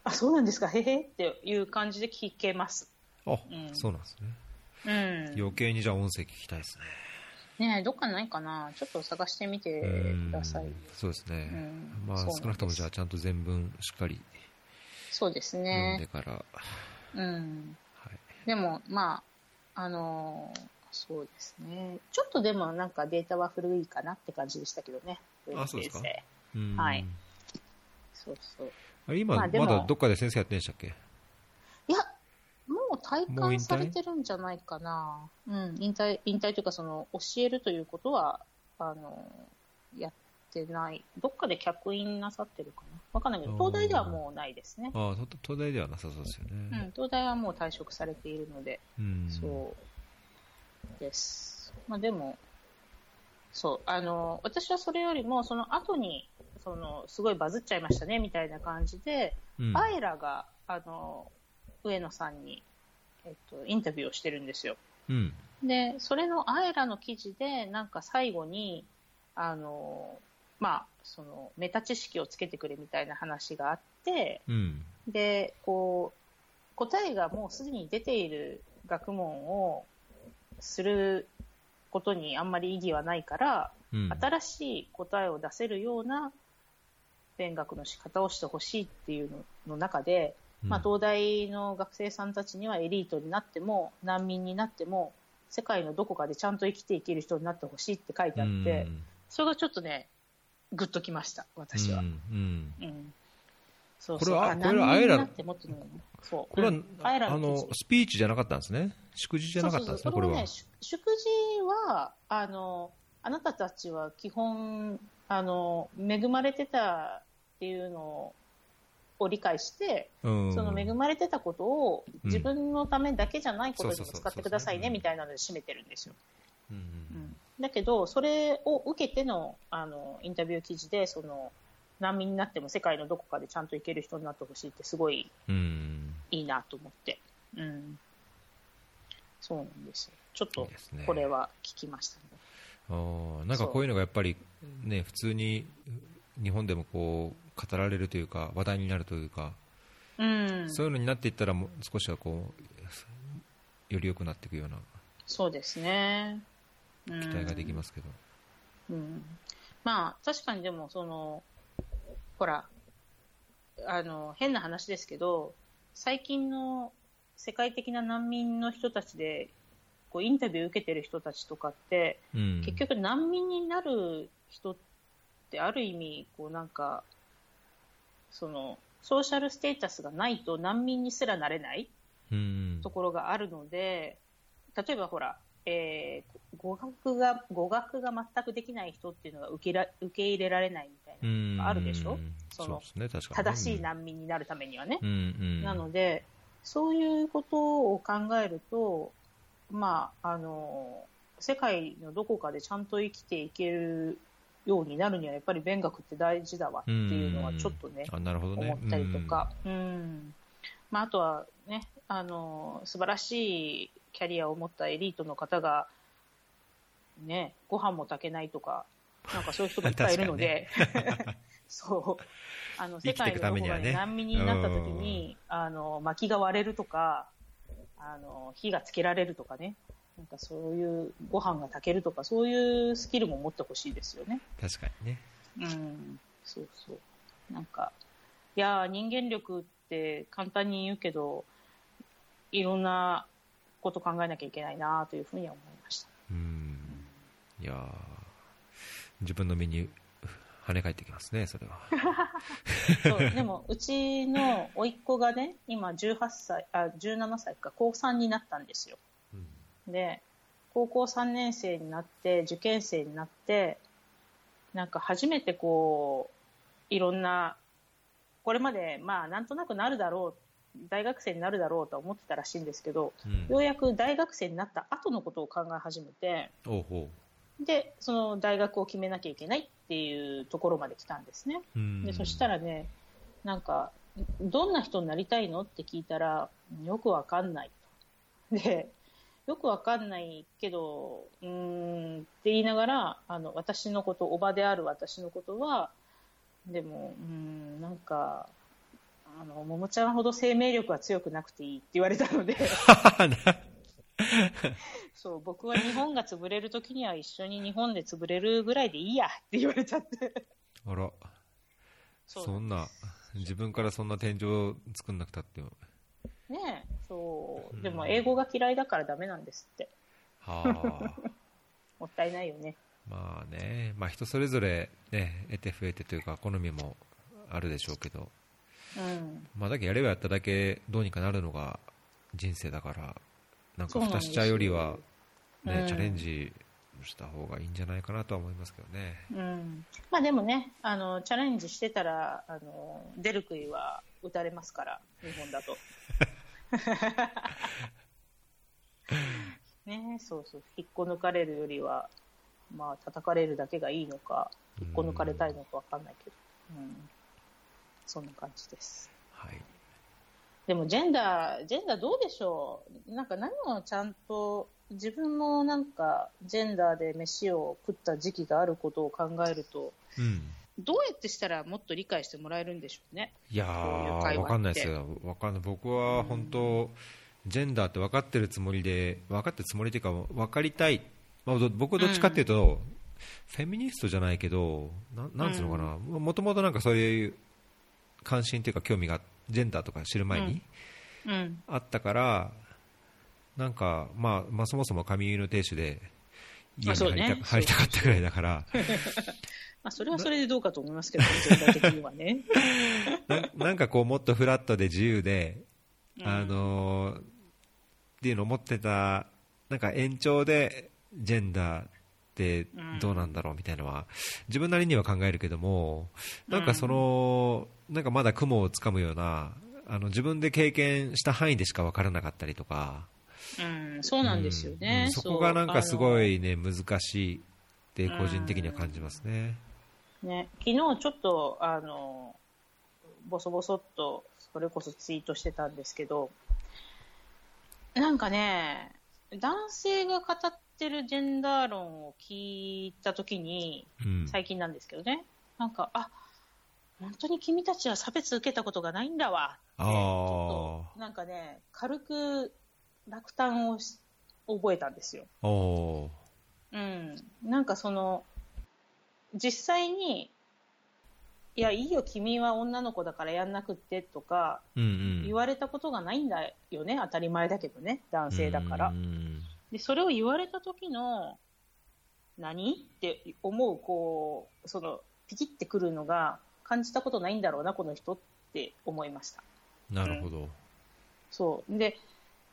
あそうなんですか、へへ？っていう感じで聞けます。あ、うん、そうなんですね。うん、余計にじゃあ音声聞きたいですね。ねどっかないかな、ちょっと探してみてください。そうですね、まあ、少なくともじゃあちゃんと全文しっかりそうですね。読んでから。うん。はい、でも、まあ、あのー、そうですね。ちょっとでもなんかデータは古いかなって感じでしたけどね。あ、そうですか？はい。そうそう。あ今、まだどっかで先生やってんでしたっけ？体感されてるんじゃないかな。うん、引退、引退というか、その、教えるということは、あの、やってない。どっかで客員なさってるかな。わかんないけど、東大ではもうないですね。ああ、東大ではなさそうですよね。うん、東大はもう退職されているので、うん、そうです。まあでも、そう、あの、私はそれよりも、その後に、その、すごいバズっちゃいましたね、みたいな感じで、うん、アイラが、あの、上野さんに、えっと、インタビューをしてるんですよ。うん、で、それのアエラの記事で、なんか最後に、あの、まあ、その、メタ知識をつけてくれみたいな話があって、うん、で、こう、答えがもうすでに出ている学問をすることにあんまり意義はないから、うん、新しい答えを出せるような勉学の仕方をしてほしいっていうのの中で、まあ、東大の学生さんたちにはエリートになっても難民になっても世界のどこかでちゃんと生きていける人になってほしいって書いてあって、それがちょっとねぐっときました私は。うんそうそう。これは、これはあえら、そう。これは、あの、スピーチじゃなかったんですね。祝辞じゃなかったんですね、これは。祝辞は、あの、あなたたちは基本、あの、恵まれてたっていうのをを理解して、うん。その恵まれてたことを自分のためだけじゃないことにも使ってくださいねうんみたいなので締めてるんですよ。うんだけど、それを受けてのあのインタビュー記事でその難民になっても世界のどこかでちゃんと行ける人になってほしいってすごいうん。いいなと思って、うん、そうなんですよ。ちょっとこれは聞きましたね。あーなんかこういうのがやっぱり、ね、普通に日本でもこう語られるというか話題になるというか、うん、そういうのになっていったらもう少しはこうより良くなっていくようなそうですね。期期待ができますけど、うん、まあ確かにでもそのほらあの変な話ですけど最近の世界的な難民の人たちでこうインタビュー受けてる人たちとかって、うん。結局難民になる人ってある意味こうなんかそのソーシャルステータスがないと難民にすらなれないうんところがあるので、例えばほら、えー語学が語学が全くできない人っていうのが受けら受け入れられないみたいなのがあるでしょ、そのそうですね正しい難民になるためにはね。なので、そういうことを考えると、まあ、あの世界のどこかでちゃんと生きていけるようになるにはやっぱり勉学って大事だわっていうのはちょっとね、ね。思ったりとか、うん。まあ、あとはねあの素晴らしいキャリアを持ったエリートの方が、ね、ご飯も炊けないとかなんかそういう人がいっぱいいるので、*laughs* *laughs* そう。あの世界のどこか難民になった時に、あの薪が割れるとかあの火がつけられるとかねなんかそういうご飯が炊けるとかそういうスキルも持ってほしいですよね。確かにねうん、そうそう。なんか、いやー、人間力って簡単に言うけど、いろんなこと考えなきゃいけないなというふうには思いました。うんいやー自分の身に跳ね返ってきますねそれは *laughs* そうでも、うちの甥っ子がね、今18歳、あ、17歳か、高3になったんですよ。で、高校3年生になって、受験生になって、なんか初めてこう、いろんな、これまで、まあ、なんとなくなるだろう、大学生になるだろうとは思ってたらしいんですけど、うんようやく大学生になった後のことを考え始めて、で、その大学を決めなきゃいけないっていうところまで来たんですね。ううんでそしたらね、なんか、どんな人になりたいのって聞いたら、よくわかんないと。で、よくわかんないけど、うーんって言いながら、あの、私のこと、おばである私のことは、でも、うーん、なんか、あの、桃ちゃんほど生命力は強くなくていいって言われたので、*laughs* そう、僕は日本が潰れるときには一緒に日本で潰れるぐらいでいいやって言われちゃって。あら。そんな自分からそんな天井を作んなくたってでも英語が嫌いだからダメなんですって。はあもったいないよね。まあね、まあ、人それぞれ、ね、得て増えてというか好みもあるでしょうけど、うん。まあ、だけやればやっただけどうにかなるのが人生だからなんか蓋しちゃうよりは、ねうんチャレンジした方がいいんじゃないかなとは思いますけどね。うん。まあでもね、あの、チャレンジしてたら、あの、出る杭は打たれますから、日本だと。*laughs* *laughs* ねえそうそう。引っこ抜かれるよりは、まあ、叩かれるだけがいいのか、引っこ抜かれたいのかわかんないけど。うん。そんな感じです。はいでもジェンダー、ジェンダーどうでしょう？なんか何をちゃんと、自分もなんかジェンダーで飯を食った時期があることを考えると、うんどうやってしたらもっと理解してもらえるんでしょうね？いやー、わかんないですよ、わかんない。僕は本当、ジェンダーって分かってるつもりで、分かってるつもりというか、分かりたい、まあ、ど僕はどっちかっていうと、フェミニストじゃないけど、ななんつうのかな、もともとなんかそういう関心というか、興味が、ジェンダーとか知る前にうん。あったから、なんか、まあ、まあ、そもそも髪結いの亭主で、家に入りた,、ね。入りたかったぐらいだから、まあ、それはそれでどうかと思いますけど、ジェンダー的にはね。*laughs* ななんかこう、もっとフラットで自由で、うん。あのーっていうのを思ってた、なんか延長でジェンダーっってどうなんだろうみたいなのは、自分なりには考えるけども、なんかその、なんかまだ雲をつかむような、あの自分で経験した範囲でしか分からなかったりとか、うん、そうなんですよね、うん、そこがなんかすごいね、難しいって個人的には感じますね。ね。昨日ちょっと、あの、ボソボソっと、それこそツイートしてたんですけど、なんかね、男性が語ってるジェンダー論を聞いたときに、うん、最近なんですけどね、なんか、あ本当に君たちは差別受けたことがないんだわ。って、ちょっとなんかね、軽く落胆を覚えたんですよ。うん、なんかその、実際に、いや、いいよ、君は女の子だからやんなくってとか、言われたことがないんだよね、当たり前だけどね、男性だから。で、それを言われた時の、何って思う、こう、その、ピキってくるのが、感じたことないんだろうな、この人って思いました。なるほど。うん、そう。で、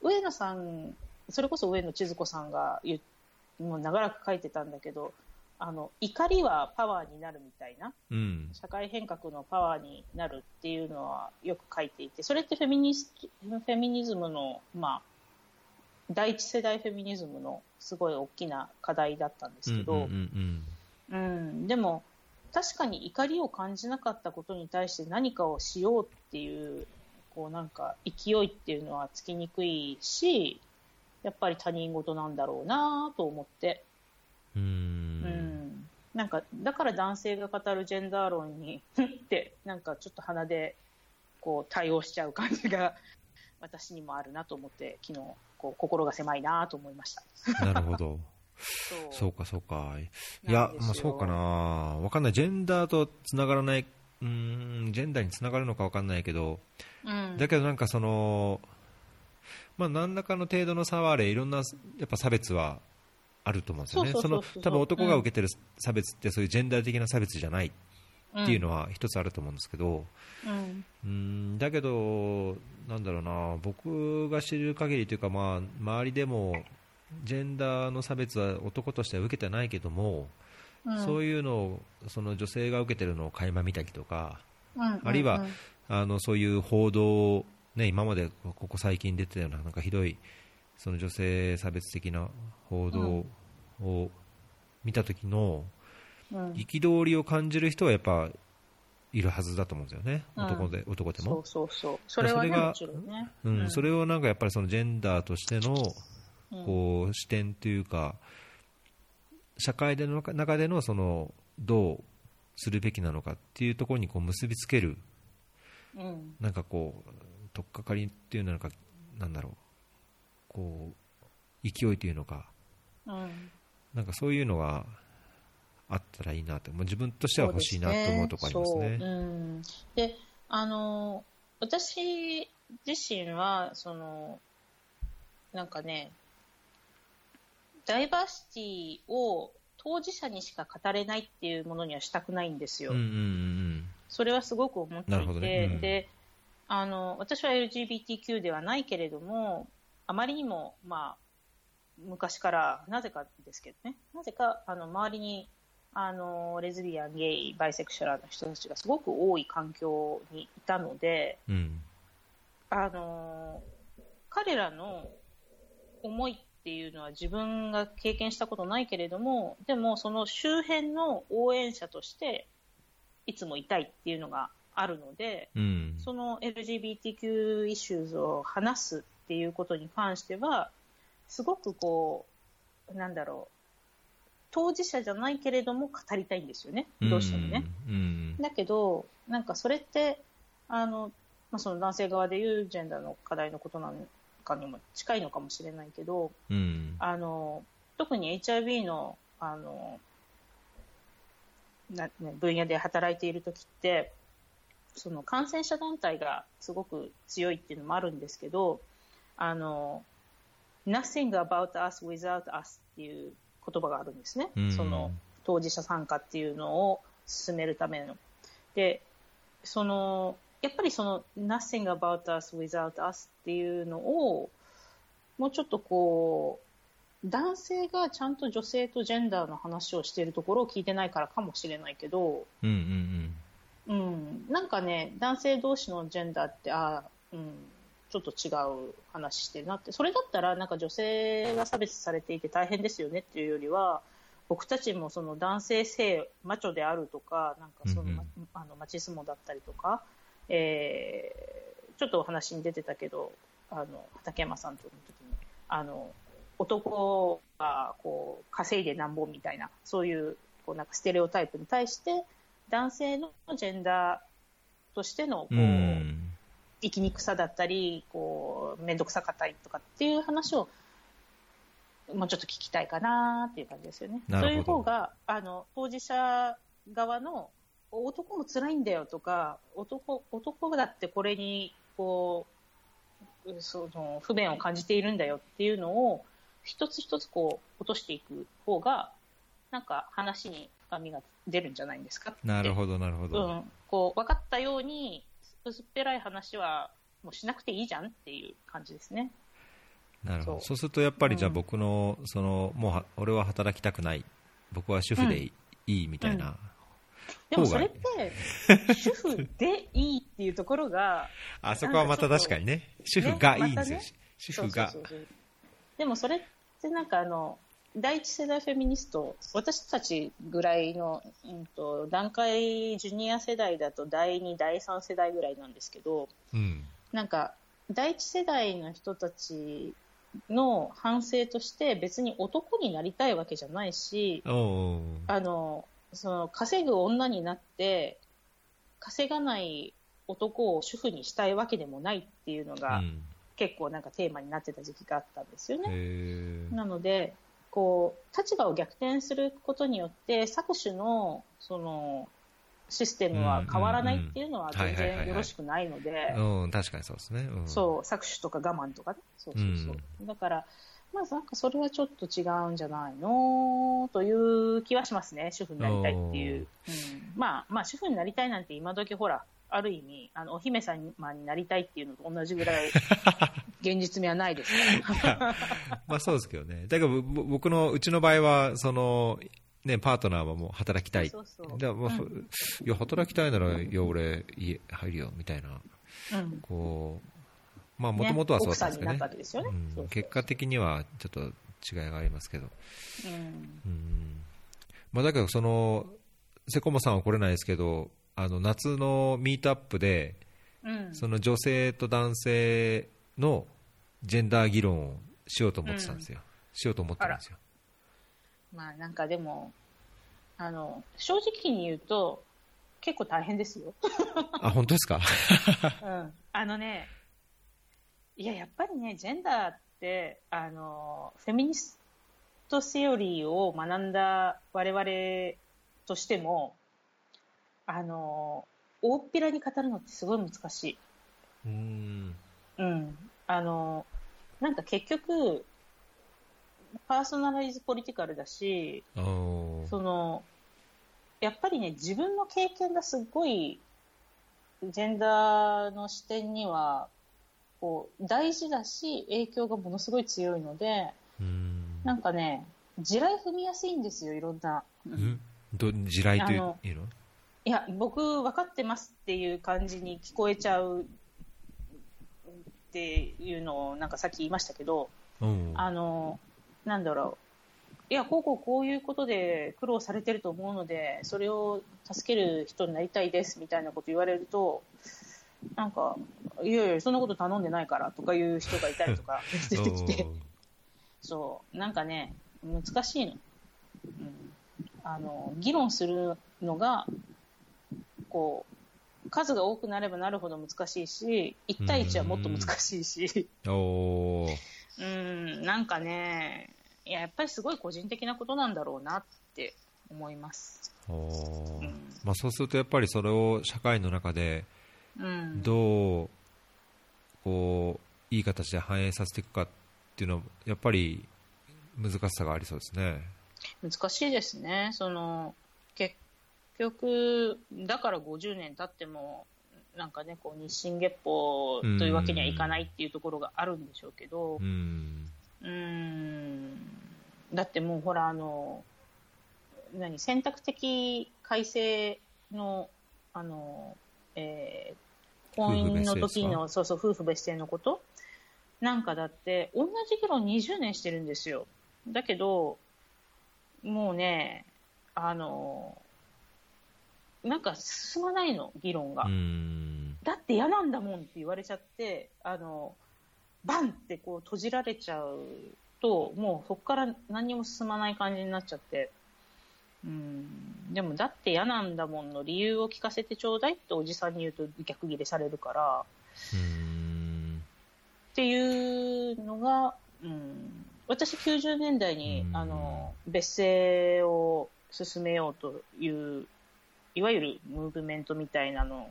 上野さん、それこそ上野千鶴子さんがもう長らく書いてたんだけど、あの怒りはパワーになるみたいな、うん、社会変革のパワーになるっていうのはよく書いていて、それってフェミニスフェミニズムの、まあ、第一世代フェミニズムのすごい大きな課題だったんですけど、うん。でも、確かに怒りを感じなかったことに対して何かをしようっていうこうなんか勢いっていうのはつきにくいしやっぱり他人事なんだろうなと思って。うんうんなんかだから男性が語るジェンダー論にってなんかちょっと鼻でこう対応しちゃう感じが *laughs* 私にもあるなと思って昨日こう心が狭いなと思いましたなるほどそうか、そうか。いや、まあ、そうかな。わかんない。ジェンダーとつながらない、うん、ジェンダーにつながるのかわかんないけど、うん、だけどなんかその、まあ、何らかの程度の差はあれ、いろんな、やっぱ差別はあると思うんですよね。その、多分男が受けてる差別って、そういうジェンダー的な差別じゃないっていうのは一つあると思うんですけど、うん、うん。だけど、なんだろうな、僕が知る限りというか、まあ、周りでも、ジェンダーの差別は男としては受けてないけども、うん、そういうのをその女性が受けてるのを垣間見たりとか、うんうんうん、あるいはあのそういう報道、ね、今までここ最近出てたようななんかひどいその女性差別的な報道を見た時の憤りを感じる人はやっぱいるはずだと思うんですよね、男で男でも。そうそうそう。それは、ね、が、ね、うん、それをなんかやっぱりそのジェンダーとしてのこう視点というか、社会での中でのそのどうするべきなのかっていうところにこう結びつける、うん、なんかこう取っかかりっていうのかなんだろうこう勢いというのか、うん、なんかそういうのがあったらいいなともう自分としては欲しいなと思うところありますね。うん、であの私自身はそのなんかねダイバーシティを当事者にしか語れないっていうものにはしたくないんですよ。うんうんうん、それはすごく思っていて、ね。うん、であの私は LGBTQ ではないけれども、あまりにも、まあ、昔からなぜかですけどね、なぜかあの周りにあのレズビアン、ゲイ、バイセクシャルの人たちがすごく多い環境にいたので、うん、あの彼らの思いっていうのは自分が経験したことないけれども、でもその周辺の応援者としていつもいたいっていうのがあるので、うん、その LGBTQ イシューズを話すっていうことに関しては、すごくこう、なんだろう、当事者じゃないけれども語りたいんですよね、どうしてもね。うん。うん、だけど、なんかそれって、あの、まあ、その男性側でいうジェンダーの課題のことなんかにも近いのかもしれないけど、うん、あの特に HIV のあのな、ね、分野で働いている時ってその感染者団体がすごく強いっていうのもあるんですけどあの Nothing about us without us っていう言葉があるんですね、うん、その当事者参加っていうのを進めるための。でそのやっぱりその nothing about us without us っていうのをもうちょっとこう男性がちゃんと女性とジェンダーの話をしているところを聞いてないからかもしれないけど、うんうんうん。うん、なんかね、男性同士のジェンダーって、あーうん、ちょっと違う話してるなって、それだったら、なんか女性が差別されていて大変ですよねっていうよりは、僕たちもその男性性、マチョであるとか、なんかその、うんうんあのマチスモだったりとか、えーちょっとお話に出てたけど、あの畠山さんとの時に、あの男がこう稼いでなんぼみたいな、そういうこうなんかステレオタイプに対して、男性のジェンダーとしてのこう、うん。生きにくさだったり、こう、めんどくさかったりとかっていう話を、もうちょっと聞きたいかなっていう感じですよね。そういう方が、あの、当事者側の、男も辛いんだよとか、男、男だってこれに、こう、その、不便を感じているんだよっていうのを、一つ一つこう、落としていく方が、なんか話に深みが出るんじゃないんですかなるほど、なるほうど。ん、こう分かったように薄っぺらい話はもうしなくていいじゃんっていう感じですね。なるほど。そうすると、やっぱりじゃあうん僕の、その、もうは、俺は働きたくない。僕は主婦でいいみたいな。でもそれって主婦でいいっていうところが *laughs* あそこはまた確かにね。主婦がいいんですよね。主婦がでもそれってなんかあの第一世代フェミニスト私たちぐらいの、うん、と段階ジュニア世代だと第2第3世代ぐらいなんですけどうん。なんか第一世代の人たちの反省として別に男になりたいわけじゃないしあのその稼ぐ女になって稼がない男を主婦にしたいわけでもないっていうのが、うん結構なんかテーマになってた時期があったんですよね。なのでこう立場を逆転することによって搾取のそのシステムは変わらないっていうのは全然よろしくないので、うん、確かにそうですね。うん、そう搾取とか我慢とかね。そうそうそう、だからまずなんかそれはちょっと違うんじゃないのという気はしますね。主婦になりたいっていう、うん、まあまあ主婦になりたいなんて今時ほらある意味あのお姫様になりたいっていうのと同じぐらい *laughs* 現実味はないですからまあそうですけどね。だからぼ僕の、うちの場合は、その、ね、パートナーはもう働きたい。いや、働きたいなら、いや、俺、家入るよ、みたいな。うんこう、まあ、もともとはそうだったんですけどね。結果的には、ちょっと違いがありますけど。うんうん。まあ、だけど、その、セコモさんは来れないですけど、あの、夏のミートアップで、うん。その女性と男性のジェンダー議論をしようと思ってたんですよ。しようと思ってたんですよ。まあなんかでもあの正直に言うと結構大変ですよ、あ、本当ですか？うん、あのねいややっぱりねジェンダーってあのフェミニストセオリーを学んだ我々としてもあの大っぴらに語るのってすごい難しい。うん。うん、あのなんか結局パーソナライズポリティカルだしそのやっぱりね自分の経験がすっごいジェンダーの視点にはこう大事だし影響がものすごい強いのでうん。なんかね地雷踏みやすいんですよいろんな。うんど地雷というあの？いや僕分かってますっていう感じに聞こえちゃうっていうのをなんかさっき言いましたけど、うん。あの、なんだろう。いや、こうこうこういうことで苦労されてると思うので、それを助ける人になりたいですみたいなこと言われると、なんか、いやいや、そんなこと頼んでないからとかいう人がいたりとか *laughs* 出てきて、そう、なんかね、難しいの。うん、あの、議論するのが、こう、数が多くなればなるほど難しいし、1対1はもっと難しいし、うん、なんかね、いや、やっぱりすごい個人的なことなんだろうなって思います。うんまあ、そうするとやっぱりそれを社会の中でうん。どうこういい形で反映させていくかっていうのはやっぱり難しさがありそうですね。難しいですね。その、結局、だから50年経っても、なんかね、こう、日進月歩というわけにはいかないっていうところがあるんでしょうけどう、ん。うーん、だってもうほら、あの、何、選択的改正の、あの、えー、婚姻の時の、そうそう、夫婦別姓のこと？なんかだって、同じ議論20年してるんですよ。だけど、もうね、あの、なんか進まないの、議論が。だって嫌なんだもんって言われちゃって、あの、バンってこう閉じられちゃうと、もうそこから何も進まない感じになっちゃって、うん、でもだって嫌なんだもんの理由を聞かせてちょうだいっておじさんに言うと逆ギレされるから、っていうのが、うん、私90年代に、あの、別姓を進めようという、いわゆるムーブメントみたいなの、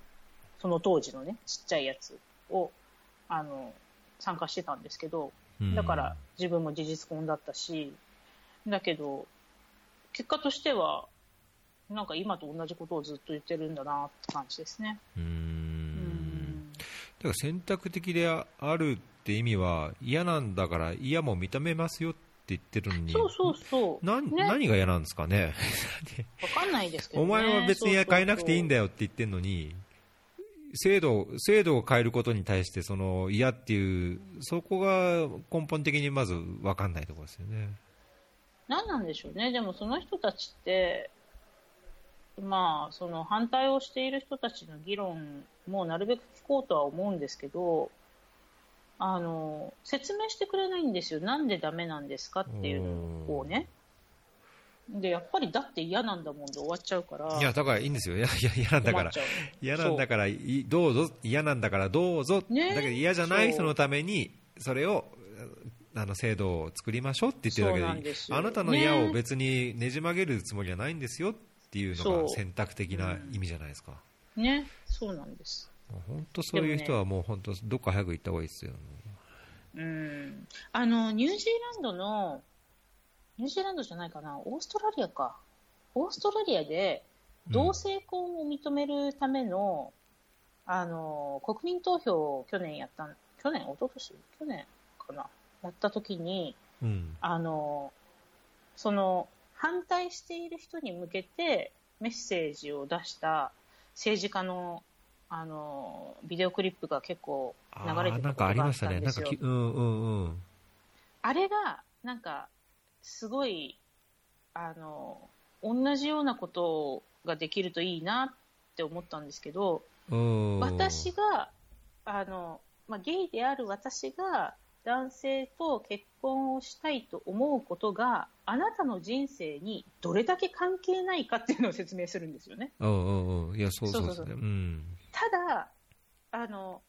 その当時のね、ちっちゃいやつを、あの、参加してたんですけど、だから自分も事実婚だったし、だけど、結果としては、なんか今と同じことをずっと言ってるんだなって感じですね。うん。だから選択的であるって意味は嫌なんだから嫌も認めますよって言ってるのに。そうそうそう、ね、何が嫌なんですかね。分かんないですけど、ね、お前は別に変えなくていいんだよって言ってるのに制度制度を変えることに対してその嫌っていうそこが根本的にまず分かんないところですよね。何なんでしょうね、でもその人たちって、まあ、その反対をしている人たちの議論もなるべく聞こうとは思うんですけど、あの説明してくれないんですよ、なんでダメなんですかっていうのをね。で、やっぱりだって嫌なんだもんで終わっちゃうから。いや、だからいいんですよ。いや、いや嫌なんだから。嫌なんだから、どうぞ、嫌なんだからどうぞ。ね、だけど嫌じゃない人のために、それを、あの制度を作りましょうって言ってるだけであなたの嫌を別にねじ曲げるつもりはないんですよっていうのが選択的な意味じゃないですか。ね、そうなんです。本当そういう人はもう本当どっか早く行った方がいいですよ。うん、あのニュージーランドのニュージーランドじゃないかな、オーストラリアか。オーストラリアで同性婚を認めるための、うん、あの、国民投票を去年やった、去年、一昨年去年かなやった時に、うん、あの、その、反対している人に向けてメッセージを出した政治家のあのビデオクリップが結構流れてたことがあったんですよ。あ、ね、うんうんうん、あれがなんかすごい、あの、同じようなことができるといいなって思ったんですけど、私が、あの、まあ、ゲイである私が男性と結婚をしたいと思うことがあなたの人生にどれだけ関係ないかっていうのを説明するんですよね。うんうんいやそうそうですね。ただあの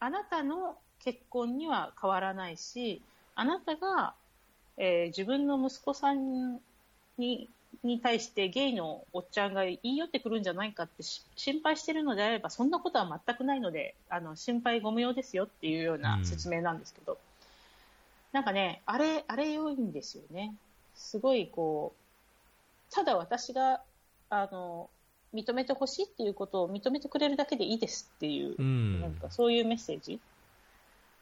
あなたの結婚には変わらないしあなたがえー、自分の息子さんにに対してゲイのおっちゃんが言い寄ってくるんじゃないかって心配してるのであればそんなことは全くないのであの心配ご無用ですよっていうような説明なんですけど、うん、なんかねあれあれ良いんですよね。すごいこうただ私があの認めてほしいっていうことを認めてくれるだけでいいですっていう、うん、なんかそういうメッセージ、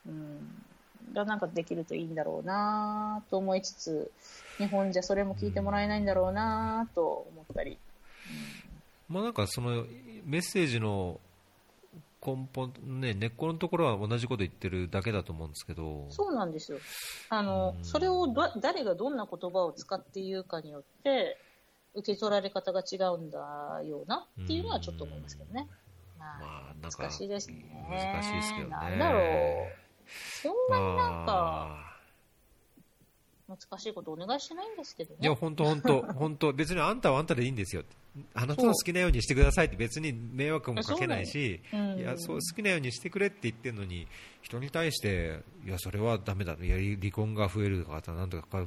うん、がなんかできるといいんだろうなと思いつつ、日本じゃそれも聞いてもらえないんだろうなと思ったり。うん、まあなんかそのメッセージの根本、ね、根っこのところは同じこと言ってるだけだと思うんですけど。そうなんですよ。あの、うん、それをど誰がどんな言葉を使って言うかによって、受け取られ方が違うんだよなっていうのはちょっと思いますけどね。まあ、まあ、難しいですね。難しいですけどね。なんだろう。そんなになんか、難しいことお願いしないんですけどね。いや、本当本当本当別にあんたはあんたでいいんですよ。あなたの好きなようにしてくださいって別に迷惑もかけないし、ういや、そう好きなようにしてくれって言ってるのに、人に対して、いや、それはだめだ。いや、離婚が増えるとか、なんとか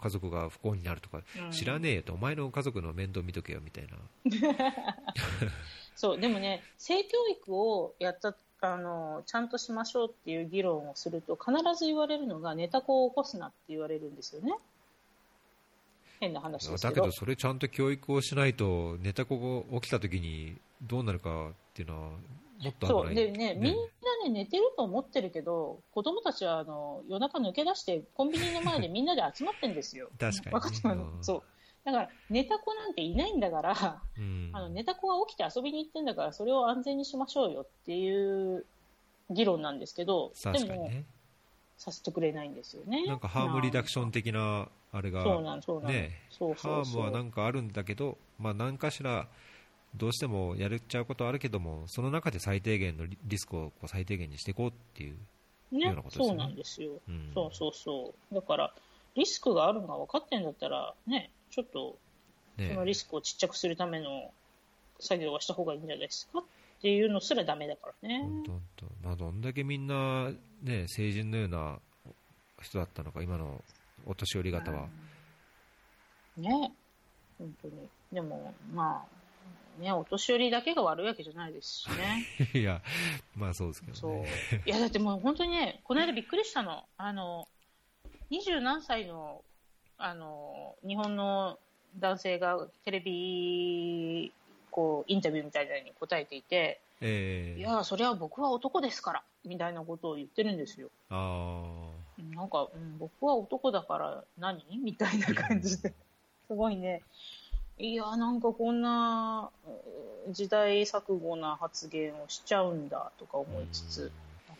家族が不幸になるとか、うん、知らねえよと、お前の家族の面倒見とけよみたいな。*laughs* そう、でもね、性教育をやったあのちゃんとしましょうっていう議論をすると必ず言われるのがネタ子を起こすなって言われるんですよね。変な話ですけどだけどそれちゃんと教育をしないとネタ子が起きた時にどうなるかっていうのはもっとそうでね、ね、みんなね、寝てると思ってるけど、子供たちはあの夜中抜け出して、コンビニの前でみんなで集まってんですよ。*laughs* 確かに、ね。分かってますそう。だから、寝た子なんていないんだから、うんあの寝た子が起きて遊びに行ってんだから、それを安全にしましょうよっていう議論なんですけど、でも、確かにね。させてくれないんですよね。なんかハームリダクション的な、あれが、そうなんそうなんハームはなんかあるんだけど、まあ何かしら、どうしてもやれちゃうことはあるけども、その中で最低限のリリスクを最低限にしていこうっていう。ようねなことですよねそうなんですよ、うんそうそうそう。だから、リスクがあるのが分かってんだったら、ね、ちょっと、ねそのリスクをちっちゃくするための作業はした方がいいんじゃないですかっていうのすらダメだからね。本当本当まあ、どんだけみんな、ね、成人のような人だったのか、今のお年寄り方は。ね、本当に。でも、まあ、ね、お年寄りだけが悪いわけじゃないですしね。*laughs* いや、まあそうですけどそうね。。いや、だってもう本当にね、この間びっくりしたの。あの、二十何歳の、あの、日本の男性がテレビ、こう、インタビューみたいなのに答えていて、ええいや、それは僕は男ですから、みたいなことを言ってるんですよ。あなんか、うん、僕は男だから何？みたいな感じで。すごいね。いや、なんかこんなうん時代錯誤な発言をしちゃうんだとかあ。思いつつ、うん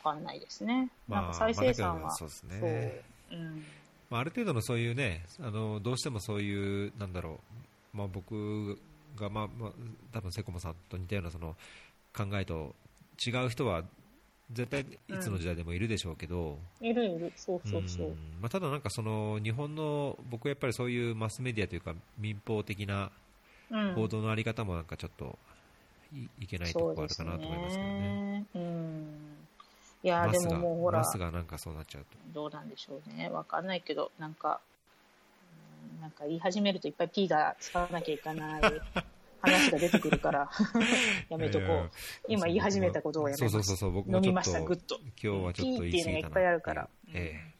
わかんないですね。まあなんか再生産は、まあそうですねそううん。まあ、ある程度のそういうね、あのどうしてもそういう、なんだろう、まあ、僕が、まあまあ、多分セコモさんと似たようなその考えと違う人は、絶対いつの時代でもいるでしょうけど、いるいる、そうそうそう。ん。まあ、ただ、なんかその日本の僕はやっぱりそういうマスメディアというか民放的なうん。報道のあり方もなんかちょっといいけないところあるかなと思いますけどね。うん。いや、でももうほらマ、スがなんかそうなっちゃうと。どうなんでしょうね。わかんないけど、なんか、うんなんか言い始めるといっぱい P が使わなきゃいけない *laughs* 話が出てくるから、*laughs* やめとこう。今言い始めたことをやめます。そうそうそうそう、僕も飲みました、ぐっと。今日はちょっと言い過ぎたなピーっていうのがいっぱいあるからええ